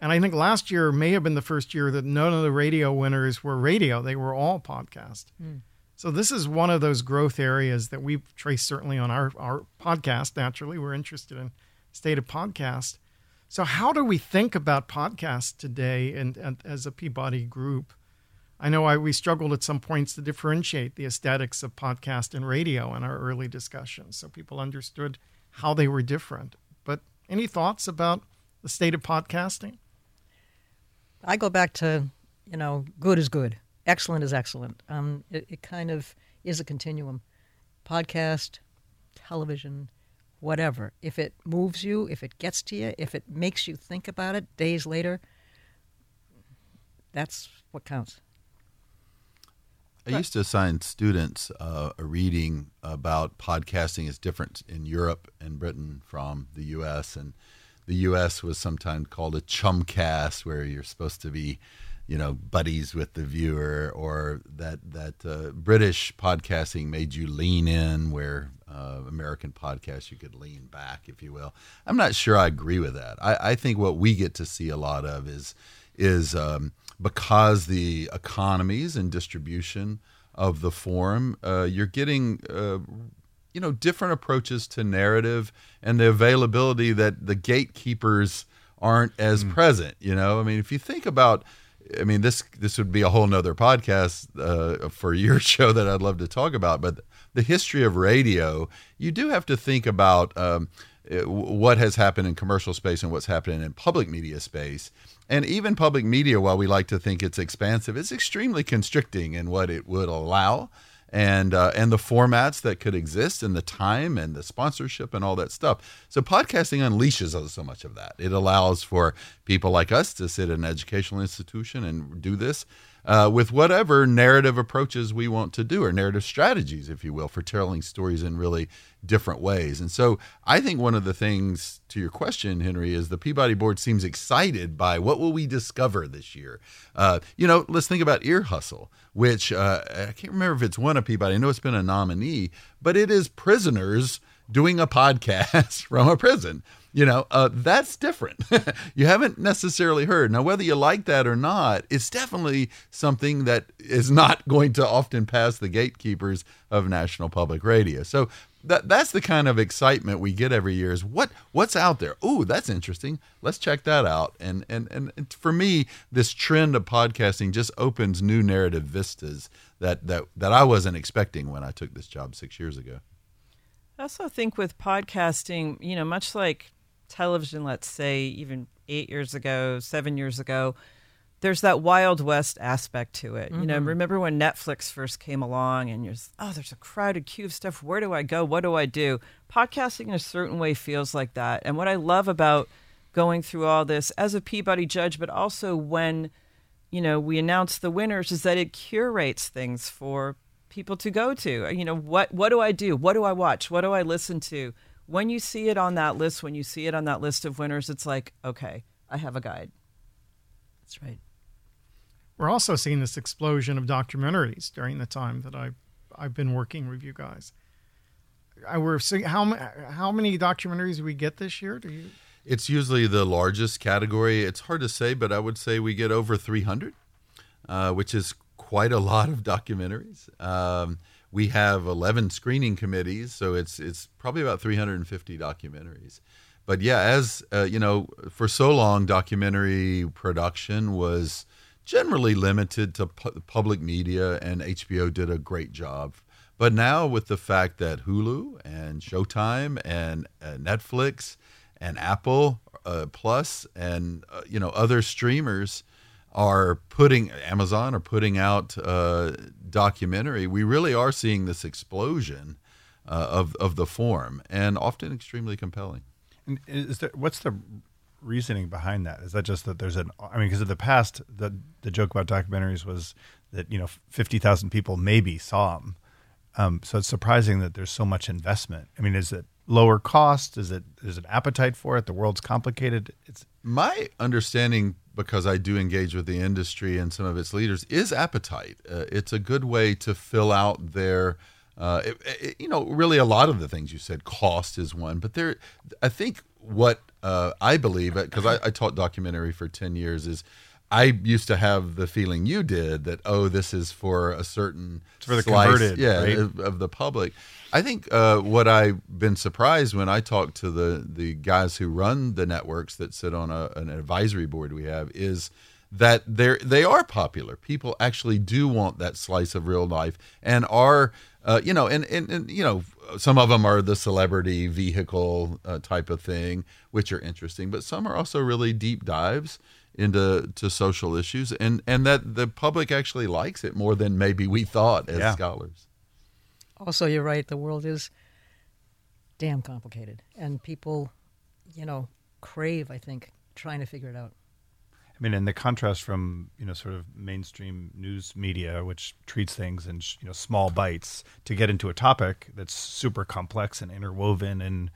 Speaker 2: And I think last year may have been the first year that none of the radio winners were radio. They were all podcast.
Speaker 5: Mm.
Speaker 2: So this is one of those growth areas that we've traced certainly on our, our podcast. Naturally, we're interested in state of podcast. So, how do we think about podcasts today and, and as a Peabody group? I know I, we struggled at some points to differentiate the aesthetics of podcast and radio in our early discussions, so people understood how they were different. But any thoughts about the state of podcasting?
Speaker 5: I go back to, you know, good is good, excellent is excellent. Um, it, it kind of is a continuum. Podcast, television, whatever. If it moves you, if it gets to you, if it makes you think about it days later, that's what counts.
Speaker 1: I used to assign students uh, a reading about podcasting is different in Europe and Britain from the U.S. and the U.S. was sometimes called a chumcast, where you're supposed to be, you know, buddies with the viewer, or that that uh, British podcasting made you lean in, where uh, American podcasts you could lean back, if you will. I'm not sure I agree with that. I, I think what we get to see a lot of is is um, because the economies and distribution of the forum, uh, you're getting uh, you know different approaches to narrative and the availability that the gatekeepers aren't as mm. present. You know, I mean, if you think about I mean, this this would be a whole nother podcast uh, for your show that I'd love to talk about. But the history of radio, you do have to think about um, what has happened in commercial space and what's happening in public media space. And even public media, while we like to think it's expansive, it's extremely constricting in what it would allow and uh, and the formats that could exist and the time and the sponsorship and all that stuff. So podcasting unleashes so much of that. It allows for people like us to sit in an educational institution and do this uh, with whatever narrative approaches we want to do, or narrative strategies, if you will, for telling stories in really different ways. And so I think one of the things to your question, Henry, is the Peabody Board seems excited by what will we discover this year. Uh, you know, let's think about Ear Hustle, which uh, I can't remember if it's won a Peabody. I know it's been a nominee, but it is prisoners doing a podcast from a prison you know uh, that's different. You haven't necessarily heard. Now whether you like that or not it's definitely something that is not going to often pass the gatekeepers of national public radio. So that that's the kind of excitement we get every year is what what's out there? Oh that's interesting. Let's check that out. And, and and for me this trend of podcasting just opens new narrative vistas that that that I wasn't expecting when I took this job 6 years ago.
Speaker 4: I also think with podcasting, you know, much like television, let's say even eight years ago, seven years ago, there's that Wild West aspect to it. Mm-hmm. You know, mm-hmm. remember when Netflix first came along and you're, oh, there's a crowded queue of stuff. Where do I go? What do I do? Podcasting in a certain way feels like that. And what I love about going through all this as a Peabody judge, but also when, you know, we announce the winners, is that it curates things for people to go to. You know, what what do I do? What do I watch? What do I listen to? When you see it on that list, when you see it on that list of winners, it's like, okay, I have a guide.
Speaker 5: That's right.
Speaker 2: We're also seeing this explosion of documentaries during the time that I've I've been working with you guys. I we're seeing how how many documentaries we get this year? Do you?
Speaker 1: It's usually the largest category. It's hard to say, but I would say we get over 300, uh, which is quite a lot of documentaries. Um, we have 11 screening committees, so it's it's probably about 350 documentaries. But yeah, as uh, you know, for so long, documentary production was generally limited to pu- public media, and HBO did a great job. But now, with the fact that Hulu and Showtime and uh, Netflix and Apple uh, Plus and uh, you know other streamers are putting Amazon are putting out uh, documentary, we really are seeing this explosion uh, of of the form, and often extremely compelling.
Speaker 3: And is there what's the reasoning behind that? Is that just that there's an I mean, because in the past, the the joke about documentaries was that you know fifty thousand people maybe saw them. Um, so it's surprising that there's so much investment. I mean, is it lower cost? Is it is an appetite for it? The world's complicated. It's
Speaker 1: my understanding because I do engage with the industry and some of its leaders is appetite. Uh, it's a good way to fill out their. Uh, it, it, you know, really, a lot of the things you said, cost is one, but there, I think what uh, I believe, because I, I taught documentary for ten years, is I used to have the feeling you did that oh, this is for a certain
Speaker 3: It's for the
Speaker 1: slice,
Speaker 3: converted,
Speaker 1: yeah,
Speaker 3: right?
Speaker 1: of, of the public. I think uh, what I've been surprised when I talk to the the guys who run the networks that sit on a, an advisory board we have is that they they are popular. People actually do want that slice of real life and are uh, you know and, and and you know some of them are the celebrity vehicle uh, type of thing, which are interesting, but some are also really deep dives into to social issues and and that the public actually likes it more than maybe we thought as
Speaker 3: Yeah.
Speaker 1: scholars.
Speaker 5: Also, you're right. The world is damn complicated, and people, you know, crave. I think trying to figure it out.
Speaker 3: I mean, and the contrast from you know sort of mainstream news media, which treats things in you know small bites, to get into a topic that's super complex and interwoven and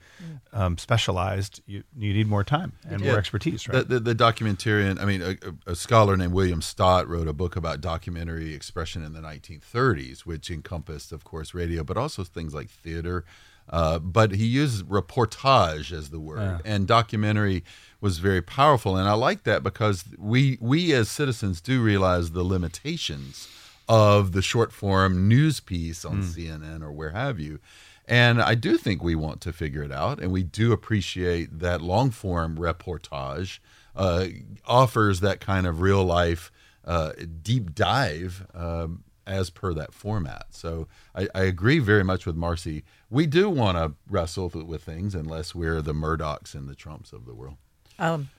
Speaker 3: um, specialized, you you need more time and
Speaker 1: Yeah.
Speaker 3: more expertise, right?
Speaker 1: The, the, the documentarian, I mean, a, a scholar named William Stott wrote a book about documentary expression in the 1930s, which encompassed, of course, radio, but also things like theater. Uh, but he used reportage as the word,
Speaker 3: Yeah.
Speaker 1: and documentary was very powerful. And I like that because we we as citizens do realize the limitations of the short form news piece on
Speaker 3: Mm.
Speaker 1: CNN or where have you. And I do think we want to figure it out, and we do appreciate that long form reportage uh, offers that kind of real life uh, deep dive um, as per that format. So I, I agree very much with Marcy. We do want to wrestle with, with things unless we're the Murdochs and the Trumps of the world.
Speaker 5: Um,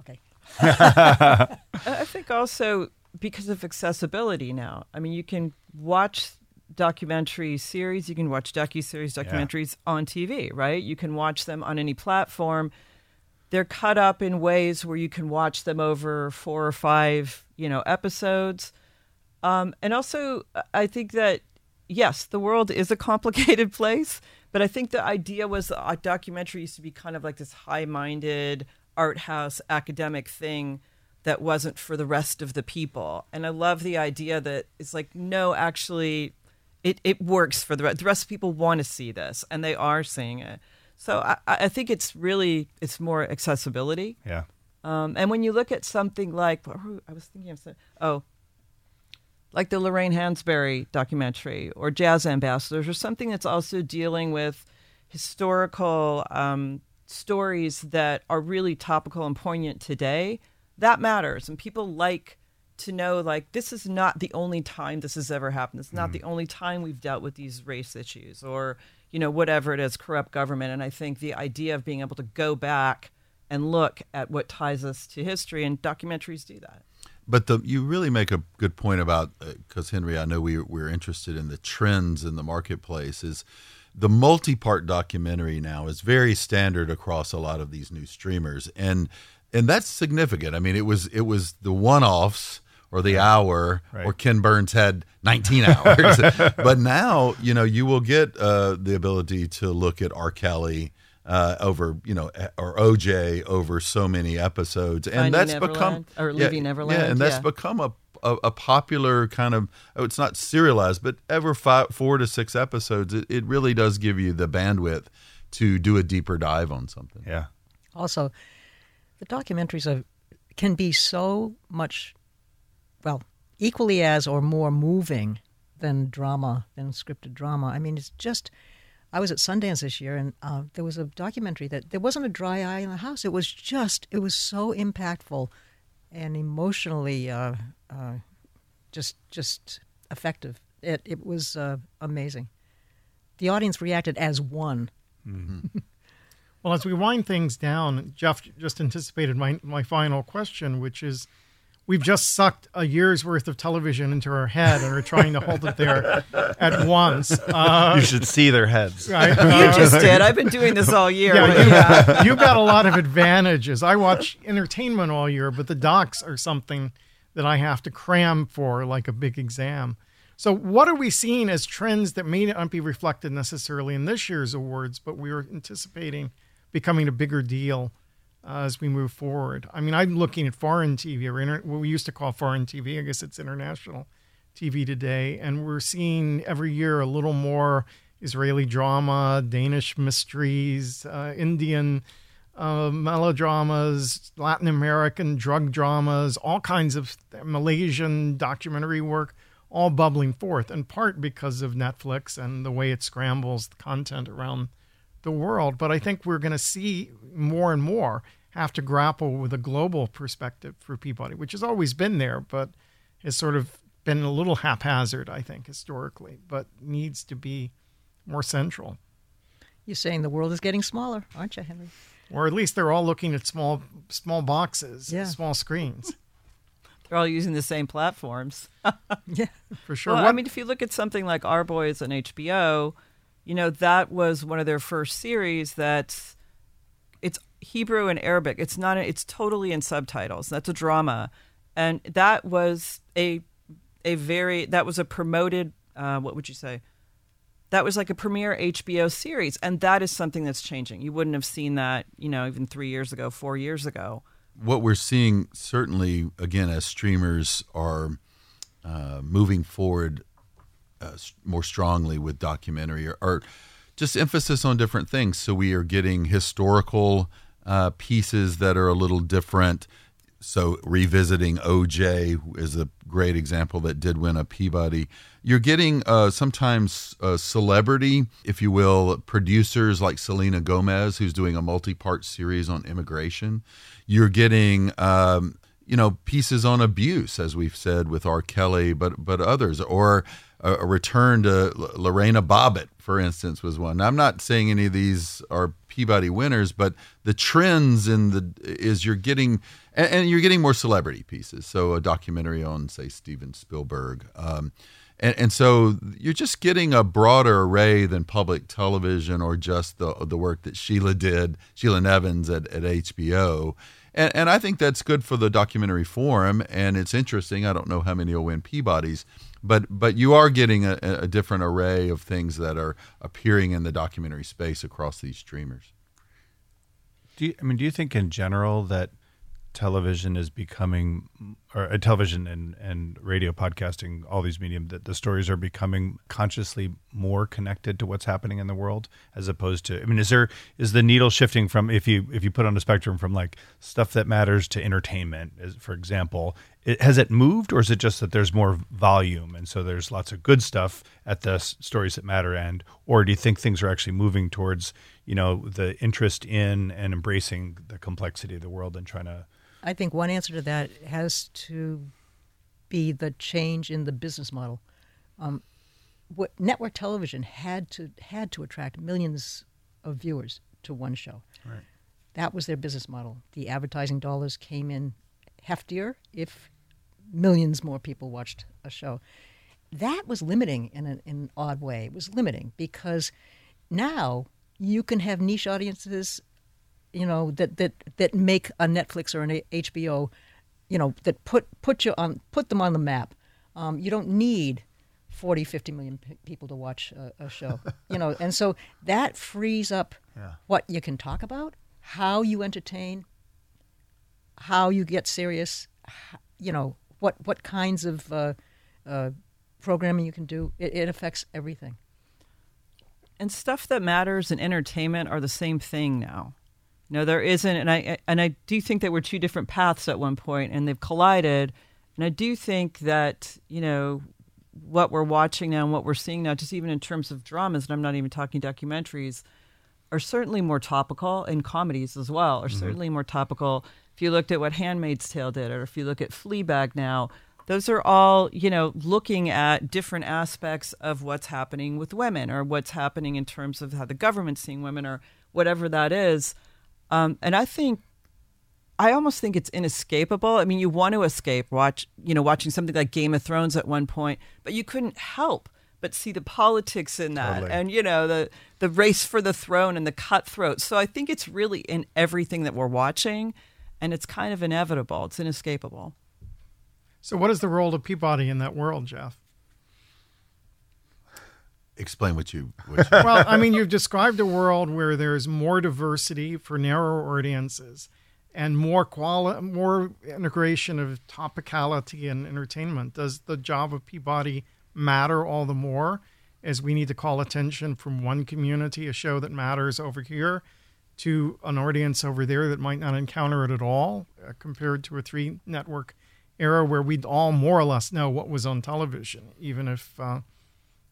Speaker 5: okay.
Speaker 4: I I think also because of accessibility now. I mean, you can watch documentary series, you can watch docu series documentaries on TV, right? You can watch them on any platform. They're cut up in ways where you can watch them over four or five, you know, episodes. Um, and also, I think that yes, the world is a complicated place, but I think the idea was that a documentary used to be kind of like this high-minded art house academic thing that wasn't for the rest of the people. And I love the idea that it's like no, actually, it it works for the rest. The rest of people want to see this, and they are seeing it. So I, I think it's really it's more accessibility.
Speaker 3: yeah.
Speaker 4: Um, and when you look at something like, I was thinking of, oh, like the Lorraine Hansberry documentary or Jazz Ambassadors or something that's also dealing with historical um, stories that are really topical and poignant today, that matters. And people like to know, like, this is not the only time this has ever happened. It's not the only time we've dealt with these race issues or, you know, whatever it is, corrupt government. And I think the idea of being able to go back and look at what ties us to history and documentaries do that.
Speaker 1: But the you really make a good point about because Henry, I know we we're interested in the trends in the marketplace. Is the multi-part documentary now is very standard across a lot of these new streamers, and and that's significant. I mean, it was it was the one-offs or the hour, or Ken Burns had 19 hours, but now you know you will get uh, the ability to look at R. Kelly. Uh, over you know or OJ over so many episodes and
Speaker 4: Finding
Speaker 1: that's
Speaker 4: Neverland,
Speaker 1: become
Speaker 4: or
Speaker 1: yeah,
Speaker 4: Leaving Neverland,
Speaker 1: yeah, and that's
Speaker 4: yeah.
Speaker 1: become a, a a popular kind of oh, it's not serialized, but ever five, four to six episodes, it, it really does give you the bandwidth to do a deeper dive on something.
Speaker 3: Yeah.
Speaker 5: Also, the documentaries are, can be so much, well, equally as or more moving than drama, than scripted drama. I mean, it's just. I was at Sundance this year, and uh, there was a documentary that there wasn't a dry eye in the house. It was just, it was so impactful and emotionally uh, uh, just, just effective. It, it was uh, amazing. The audience reacted as one.
Speaker 2: Well, as we wind things down, Jeff just anticipated my, my final question, which is we've just sucked a year's worth of television into our head and are trying to hold it there at once. Uh,
Speaker 3: you should see their heads.
Speaker 2: Right?
Speaker 4: You just did. I've been doing this all year.
Speaker 2: Yeah,
Speaker 4: but
Speaker 2: you,
Speaker 4: yeah.
Speaker 2: you got a lot of advantages. I watch entertainment all year, but the docs are something that I have to cram for like a big exam. So, what are we seeing as trends that may not be reflected necessarily in this year's awards, but we are anticipating becoming a bigger deal uh, as we move forward? I mean, I'm looking at foreign TV, or inter- what we used to call foreign TV. I guess it's international TV today, and we're seeing every year a little more Israeli drama, Danish mysteries, uh, Indian uh, melodramas, Latin American drug dramas, all kinds of Malaysian documentary work, all bubbling forth, in part because of Netflix and the way it scrambles the content around the world. But I think we're going to see more and more have to grapple with a global perspective for Peabody, which has always been there, but has sort of been a little haphazard, I think, historically, but needs to be more central.
Speaker 5: You're saying the world is getting smaller, aren't you, Henry?
Speaker 2: Or at least they're all looking at small small boxes,
Speaker 5: Yeah.
Speaker 2: small screens.
Speaker 4: They're all using the same platforms.
Speaker 5: yeah,
Speaker 2: for sure.
Speaker 4: Well, I mean, if you look at something like Our Boys on HBO, you know that was one of their first series that's it's Hebrew and Arabic. It's not. It's totally in subtitles. That's a drama, and that was a a very that was a promoted. Uh, what would you say? That was like a premiere HBO series, and that is something that's changing. You wouldn't have seen that, you know, even three years ago, four years ago.
Speaker 1: what we're seeing certainly again as streamers are uh, moving forward uh, more strongly with documentary or, or just emphasis on different things so we are getting historical uh, pieces that are a little different so revisiting OJ is a great example that did win a Peabody. You're getting uh, sometimes uh, celebrity, if you will, producers like Selena Gomez, who's doing a multi-part series on immigration. You're getting, um, you know, pieces on abuse, as we've said with R. Kelly, but but others, or a, a return to L- Lorena Bobbitt, for instance, was one. Now, I'm not saying any of these are Peabody winners, but the trends in the is you're getting and, and you're getting more celebrity pieces. So a documentary on, say, Steven Spielberg. Um, and, and so you're just getting a broader array than public television or just the the work that Sheila did, Sheila Nevins at, at HBO. And, and I think that's good for the documentary forum, and it's interesting. I don't know how many will win Peabodys, but but you are getting a, a different array of things that are appearing in the documentary space across these streamers.
Speaker 3: Do you, I mean, do you think in general that television is becoming, or uh, television and, and radio podcasting, all these medium, that the stories are becoming consciously more connected to what's happening in the world as opposed to, I mean, is there, is the needle shifting from, if you, if you put on a spectrum from like stuff that matters to entertainment, for example, it, has it moved or is it just that there's more volume and so there's lots of good stuff at the s- stories that matter end or do you think things are actually moving towards you know the interest in and embracing the complexity of the world and trying to
Speaker 5: I think one answer to that has to be the change in the business model. Um, what network television had to had to attract millions of viewers to one show.
Speaker 3: Right.
Speaker 5: That was their business model. The advertising dollars came in heftier if millions more people watched a show. That was limiting in an, in an odd way. It was limiting because now you can have niche audiences you know that that that make a Netflix or an HBO, you know that put put you on put them on the map. Um, you don't need 40, 50 million p- people to watch a, a show, you know, and so that frees up
Speaker 3: Yeah.
Speaker 5: what you can talk about, how you entertain, how you get serious, you know, what what kinds of uh, uh, programming you can do. It, it affects everything.
Speaker 4: and stuff that matters and entertainment are the same thing now. No, there isn't, and I and I do think there were two different paths at one point, and they've collided. And I do think that you know what we're watching now and what we're seeing now, just even in terms of dramas, and I'm not even talking documentaries, are certainly more topical, and comedies as well are
Speaker 18: Mhm.
Speaker 4: certainly more topical. If you looked at what *Handmaid's Tale* did, or if you look at *Fleabag* now, those are all you know looking at different aspects of what's happening with women, or what's happening in terms of how the government's seeing women, or whatever that is. Um, and I think I almost think it's inescapable. I mean, you want to escape watch, you know, watching something like Game of Thrones at one point, but you couldn't help but see the politics in that,
Speaker 18: Totally.
Speaker 4: and you know, the the race for the throne and the cutthroat. So I think it's really in everything that we're watching, and it's kind of inevitable. It's inescapable.
Speaker 2: So, what is the role of Peabody in that world, Jeff?
Speaker 1: Explain what you. What you
Speaker 2: well, I mean, you've described a world where there's more diversity for narrower audiences and more quali- more integration of topicality and entertainment. Does the job of Peabody matter all the more as we need to call attention from one community, a show that matters over here, to an audience over there that might not encounter it at all, uh, compared to a three network era where we'd all more or less know what was on television, even if. Uh,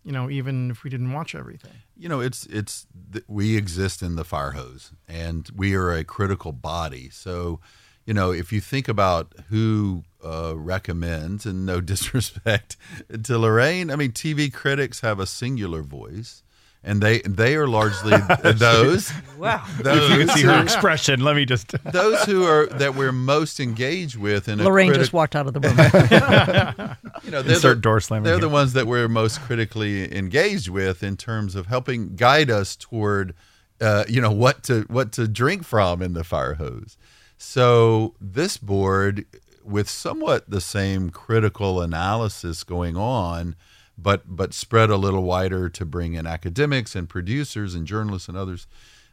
Speaker 2: you know, even if we didn't watch everything.
Speaker 1: You know, it's it's we exist in the fire hose, and we are a critical body. So, you know, if you think about who uh, recommends, and no disrespect to Lorraine, I mean, TV critics have a singular voice and they they are largely those.
Speaker 4: wow!
Speaker 3: Those if you can see her expression, let me just.
Speaker 1: those who are that we're most engaged with, and
Speaker 5: Lorraine criti- just walked out of the room.
Speaker 1: you know, they're
Speaker 3: Insert
Speaker 1: the,
Speaker 3: door slamming
Speaker 1: They're
Speaker 3: here.
Speaker 1: the ones that we're most critically engaged with in terms of helping guide us toward, uh, you know, what to what to drink from in the fire hose. So this board, with somewhat the same critical analysis going on but but spread a little wider to bring in academics and producers and journalists and others.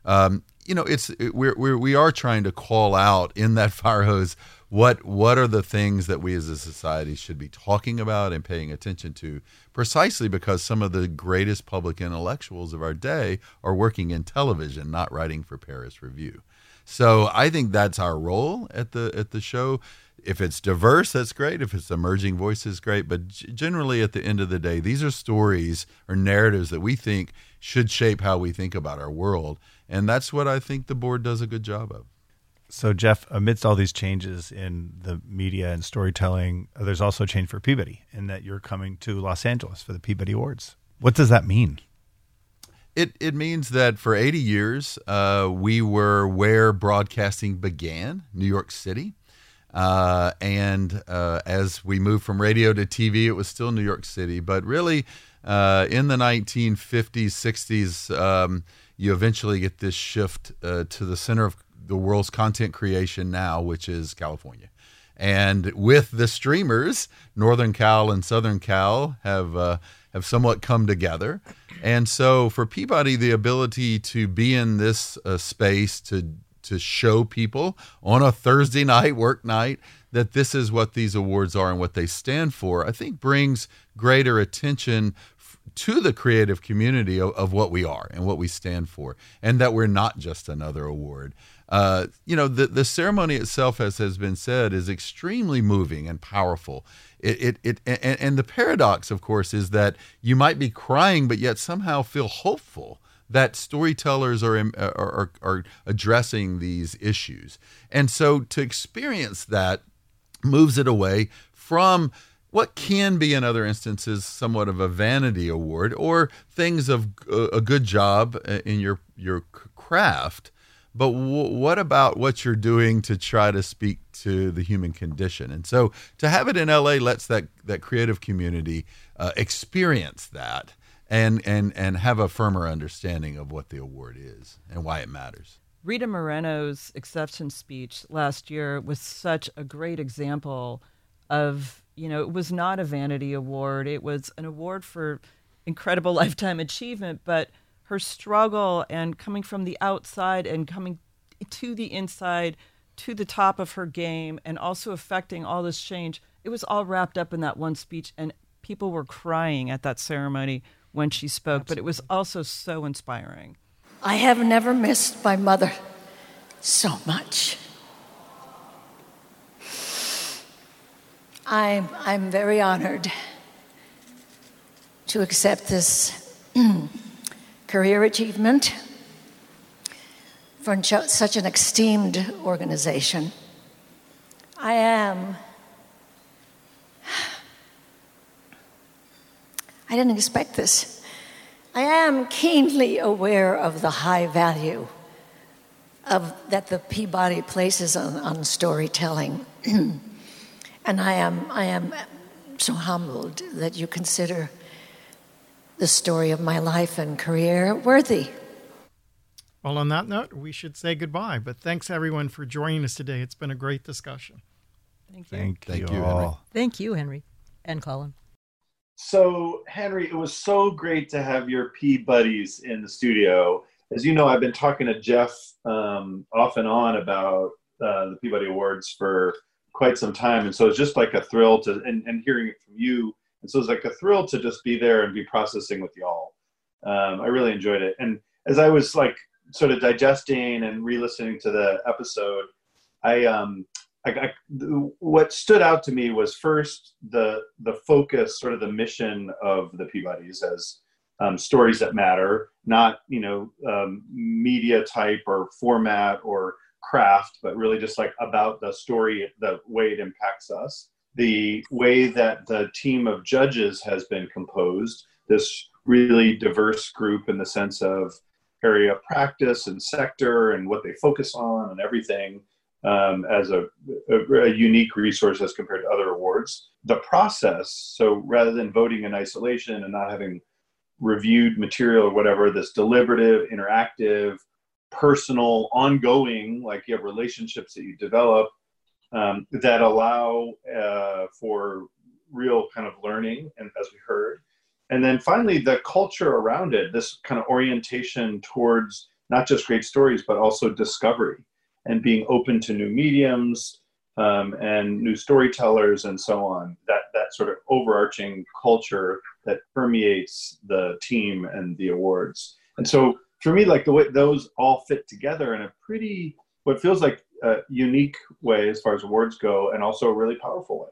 Speaker 1: Um, you know, it's it, we're, we're we are trying to call out in that fire hose what what are the things that we as a society should be talking about and paying attention to, precisely because some of the greatest public intellectuals of our day are working in television, not writing for Paris Review. So I think that's our role at the at the show if it's diverse, that's great. If it's emerging voices, great. But generally, at the end of the day, these are stories or narratives that we think should shape how we think about our world. And that's what I think the board does a good job of.
Speaker 3: So, Jeff, amidst all these changes in the media and storytelling, there's also a change for Peabody in that you're coming to Los Angeles for the Peabody Awards. What does that mean?
Speaker 1: It, it means that for 80 years, uh, we were where broadcasting began, New York City. Uh, and uh, as we moved from radio to TV, it was still New York City. But really, uh, in the 1950s, 60s, um, you eventually get this shift uh, to the center of the world's content creation now, which is California. And with the streamers, Northern Cal and Southern Cal have uh, have somewhat come together. And so for Peabody, the ability to be in this uh, space to to show people on a Thursday night, work night, that this is what these awards are and what they stand for, I think brings greater attention to the creative community of, of, what we are and what we stand for, and that we're not just another award. Uh, you know, the, the ceremony itself, as has been said, is extremely moving and powerful. It, it, it and, and the paradox, of course, is that you might be crying, but yet somehow feel hopeful that storytellers uh, are, are, are addressing these issues. And so to experience that moves it away from what can be in other instances somewhat of a vanity award or things of uh, a good job uh, in your your craft but w- what about what you're doing to try to speak to the human condition and so to have it in LA lets that that creative community uh, experience that and and and have a firmer understanding of what the award is and why it matters.
Speaker 4: Rita Moreno's acceptance speech last year was such a great example of, you know, it was not a vanity award. It was an award for incredible lifetime achievement, but her struggle and coming from the outside and coming to the inside to the top of her game and also affecting all this change, it was all wrapped up in that one speech and people were crying at that ceremony when she spoke, Absolutely. but it was also so inspiring.
Speaker 18: I have never missed my mother so much. I'm, I'm very honored to accept this mm, career achievement from such an esteemed organization. I am. I didn't expect this. I am keenly aware of the high value of, that the Peabody places on, on storytelling. and I am, I am so humbled that you consider the story of my life and career worthy.
Speaker 2: Well, on that note, we should say goodbye. But thanks everyone for joining us today. It's been a great discussion.
Speaker 4: Thank you.
Speaker 3: Thank,
Speaker 1: Thank
Speaker 3: you,
Speaker 1: you,
Speaker 3: all.
Speaker 1: Henry.
Speaker 5: Thank you, Henry and Colin.
Speaker 14: So, Henry, it was so great to have your P buddies in the studio. As you know, I've been talking to Jeff um, off and on about uh, the Peabody Awards for quite some time, and so it's just like a thrill to and, and hearing it from you. And so it's like a thrill to just be there and be processing with y'all. Um, I really enjoyed it, and as I was like sort of digesting and re-listening to the episode, I um, I, I, what stood out to me was first the the focus, sort of the mission of the Peabodys as um, stories that matter, not you know um, media type or format or craft, but really just like about the story, the way it impacts us. The way that the team of judges has been composed, this really diverse group in the sense of area of practice and sector and what they focus on and everything um, as a, a, a, unique resource as compared to other awards. The process, so rather than voting in isolation and not having reviewed material or whatever, this deliberative, interactive, personal, ongoing, like you have relationships that you develop um, that allow uh, for real kind of learning, and as we heard. And then finally, the culture around it, this kind of orientation towards not just great stories, but also discovery and being open to new mediums um, and new storytellers and so on. That that sort of overarching culture that permeates the team and the awards. And so for me, like the way those all fit together in a pretty what feels like a unique way as far as awards go, and also a really powerful way.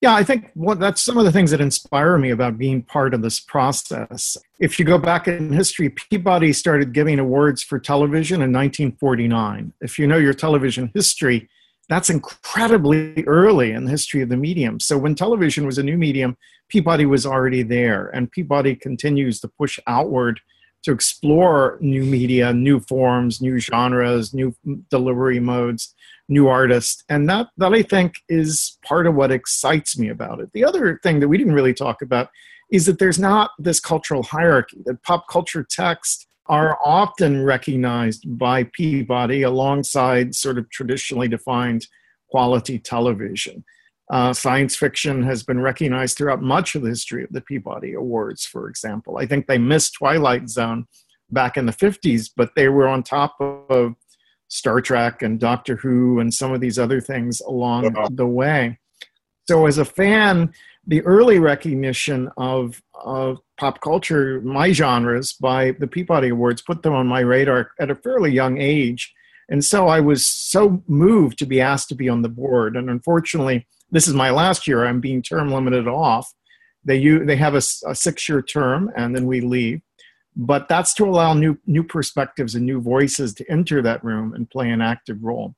Speaker 2: Yeah, I think what, that's some of the things that inspire me about being part of this process. If you go back in history, Peabody started giving awards for television in 1949. If you know your television history, that's incredibly early in the history of the medium. So when television was a new medium, Peabody was already there, and Peabody continues to push outward to explore new media, new forms, new genres, new delivery modes new artists. And that, that I think is part of what excites me about it. The other thing that we didn't really talk about is that there's not this cultural hierarchy, that pop culture texts are often recognized by Peabody alongside sort of traditionally defined quality television. Uh, science fiction has been recognized throughout much of the history of the Peabody Awards, for example. I think they missed Twilight Zone back in the 50s, but they were on top of Star Trek and Doctor Who and some of these other things along uh-huh. the way. So, as a fan, the early recognition of, of pop culture, my genres, by the Peabody Awards put them on my radar at a fairly young age. And so I was so moved to be asked to be on the board. And unfortunately, this is my last year. I'm being term limited off. They, they have a, a six year term and then we leave but that's to allow new new perspectives and new voices to enter that room and play an active role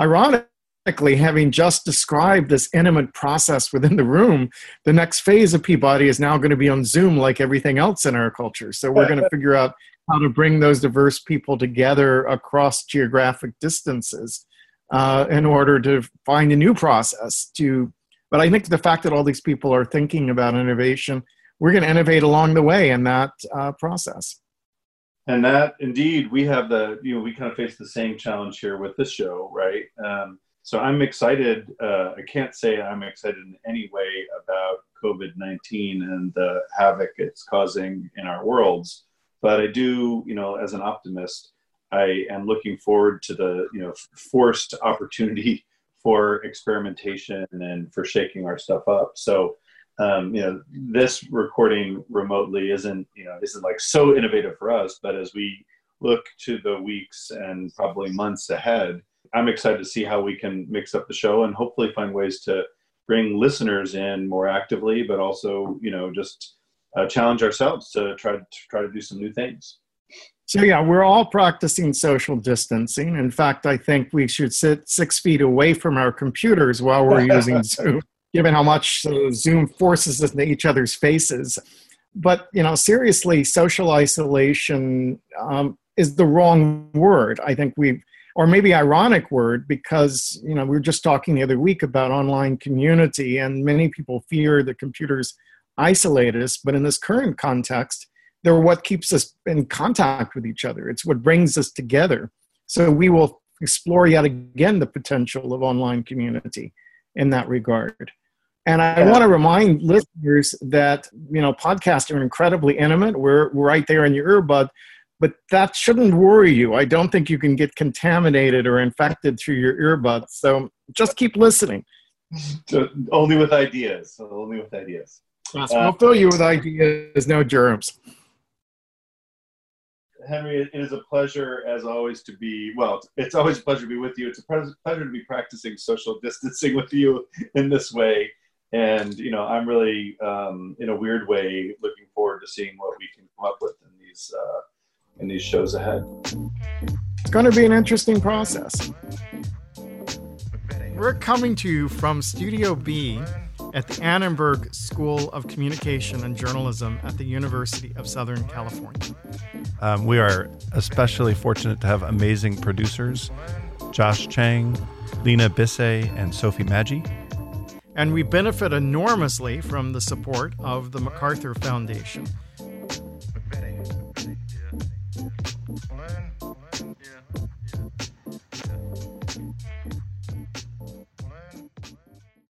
Speaker 2: ironically having just described this intimate process within the room the next phase of peabody is now going to be on zoom like everything else in our culture so we're going to figure out how to bring those diverse people together across geographic distances uh, in order to find a new process to but i think the fact that all these people are thinking about innovation we're going to innovate along the way in that uh, process.
Speaker 14: And that indeed, we have the, you know, we kind of face the same challenge here with this show, right? Um, so I'm excited. Uh, I can't say I'm excited in any way about COVID 19 and the havoc it's causing in our worlds. But I do, you know, as an optimist, I am looking forward to the, you know, forced opportunity for experimentation and for shaking our stuff up. So um, you know, this recording remotely isn't, you know, isn't like so innovative for us, but as we look to the weeks and probably months ahead, I'm excited to see how we can mix up the show and hopefully find ways to bring listeners in more actively, but also, you know, just uh, challenge ourselves to try to try to do some new things.
Speaker 2: So yeah, we're all practicing social distancing. In fact, I think we should sit six feet away from our computers while we're using Zoom given how much Zoom forces us into each other's faces. But you know, seriously, social isolation um, is the wrong word. I think we've, or maybe ironic word, because you know we were just talking the other week about online community, and many people fear that computers isolate us. But in this current context, they're what keeps us in contact with each other. It's what brings us together. So we will explore yet again the potential of online community in that regard. And I yeah. want to remind listeners that you know podcasts are incredibly intimate. We're, we're right there in your earbud, but that shouldn't worry you. I don't think you can get contaminated or infected through your earbuds. So just keep listening.
Speaker 14: So only with ideas. Only with ideas.
Speaker 2: Yes, uh, we'll fill you with ideas, no germs.
Speaker 14: Henry, it is a pleasure as always to be. Well, it's always a pleasure to be with you. It's a pleasure to be practicing social distancing with you in this way, and you know, I'm really, um, in a weird way, looking forward to seeing what we can come up with in these uh, in these shows ahead.
Speaker 2: It's going to be an interesting process. We're coming to you from Studio B at the Annenberg School of Communication and Journalism at the University of Southern California.
Speaker 3: Um, we are especially fortunate to have amazing producers Josh Chang, Lena Bissay, and Sophie Maggi.
Speaker 2: And we benefit enormously from the support of the MacArthur Foundation.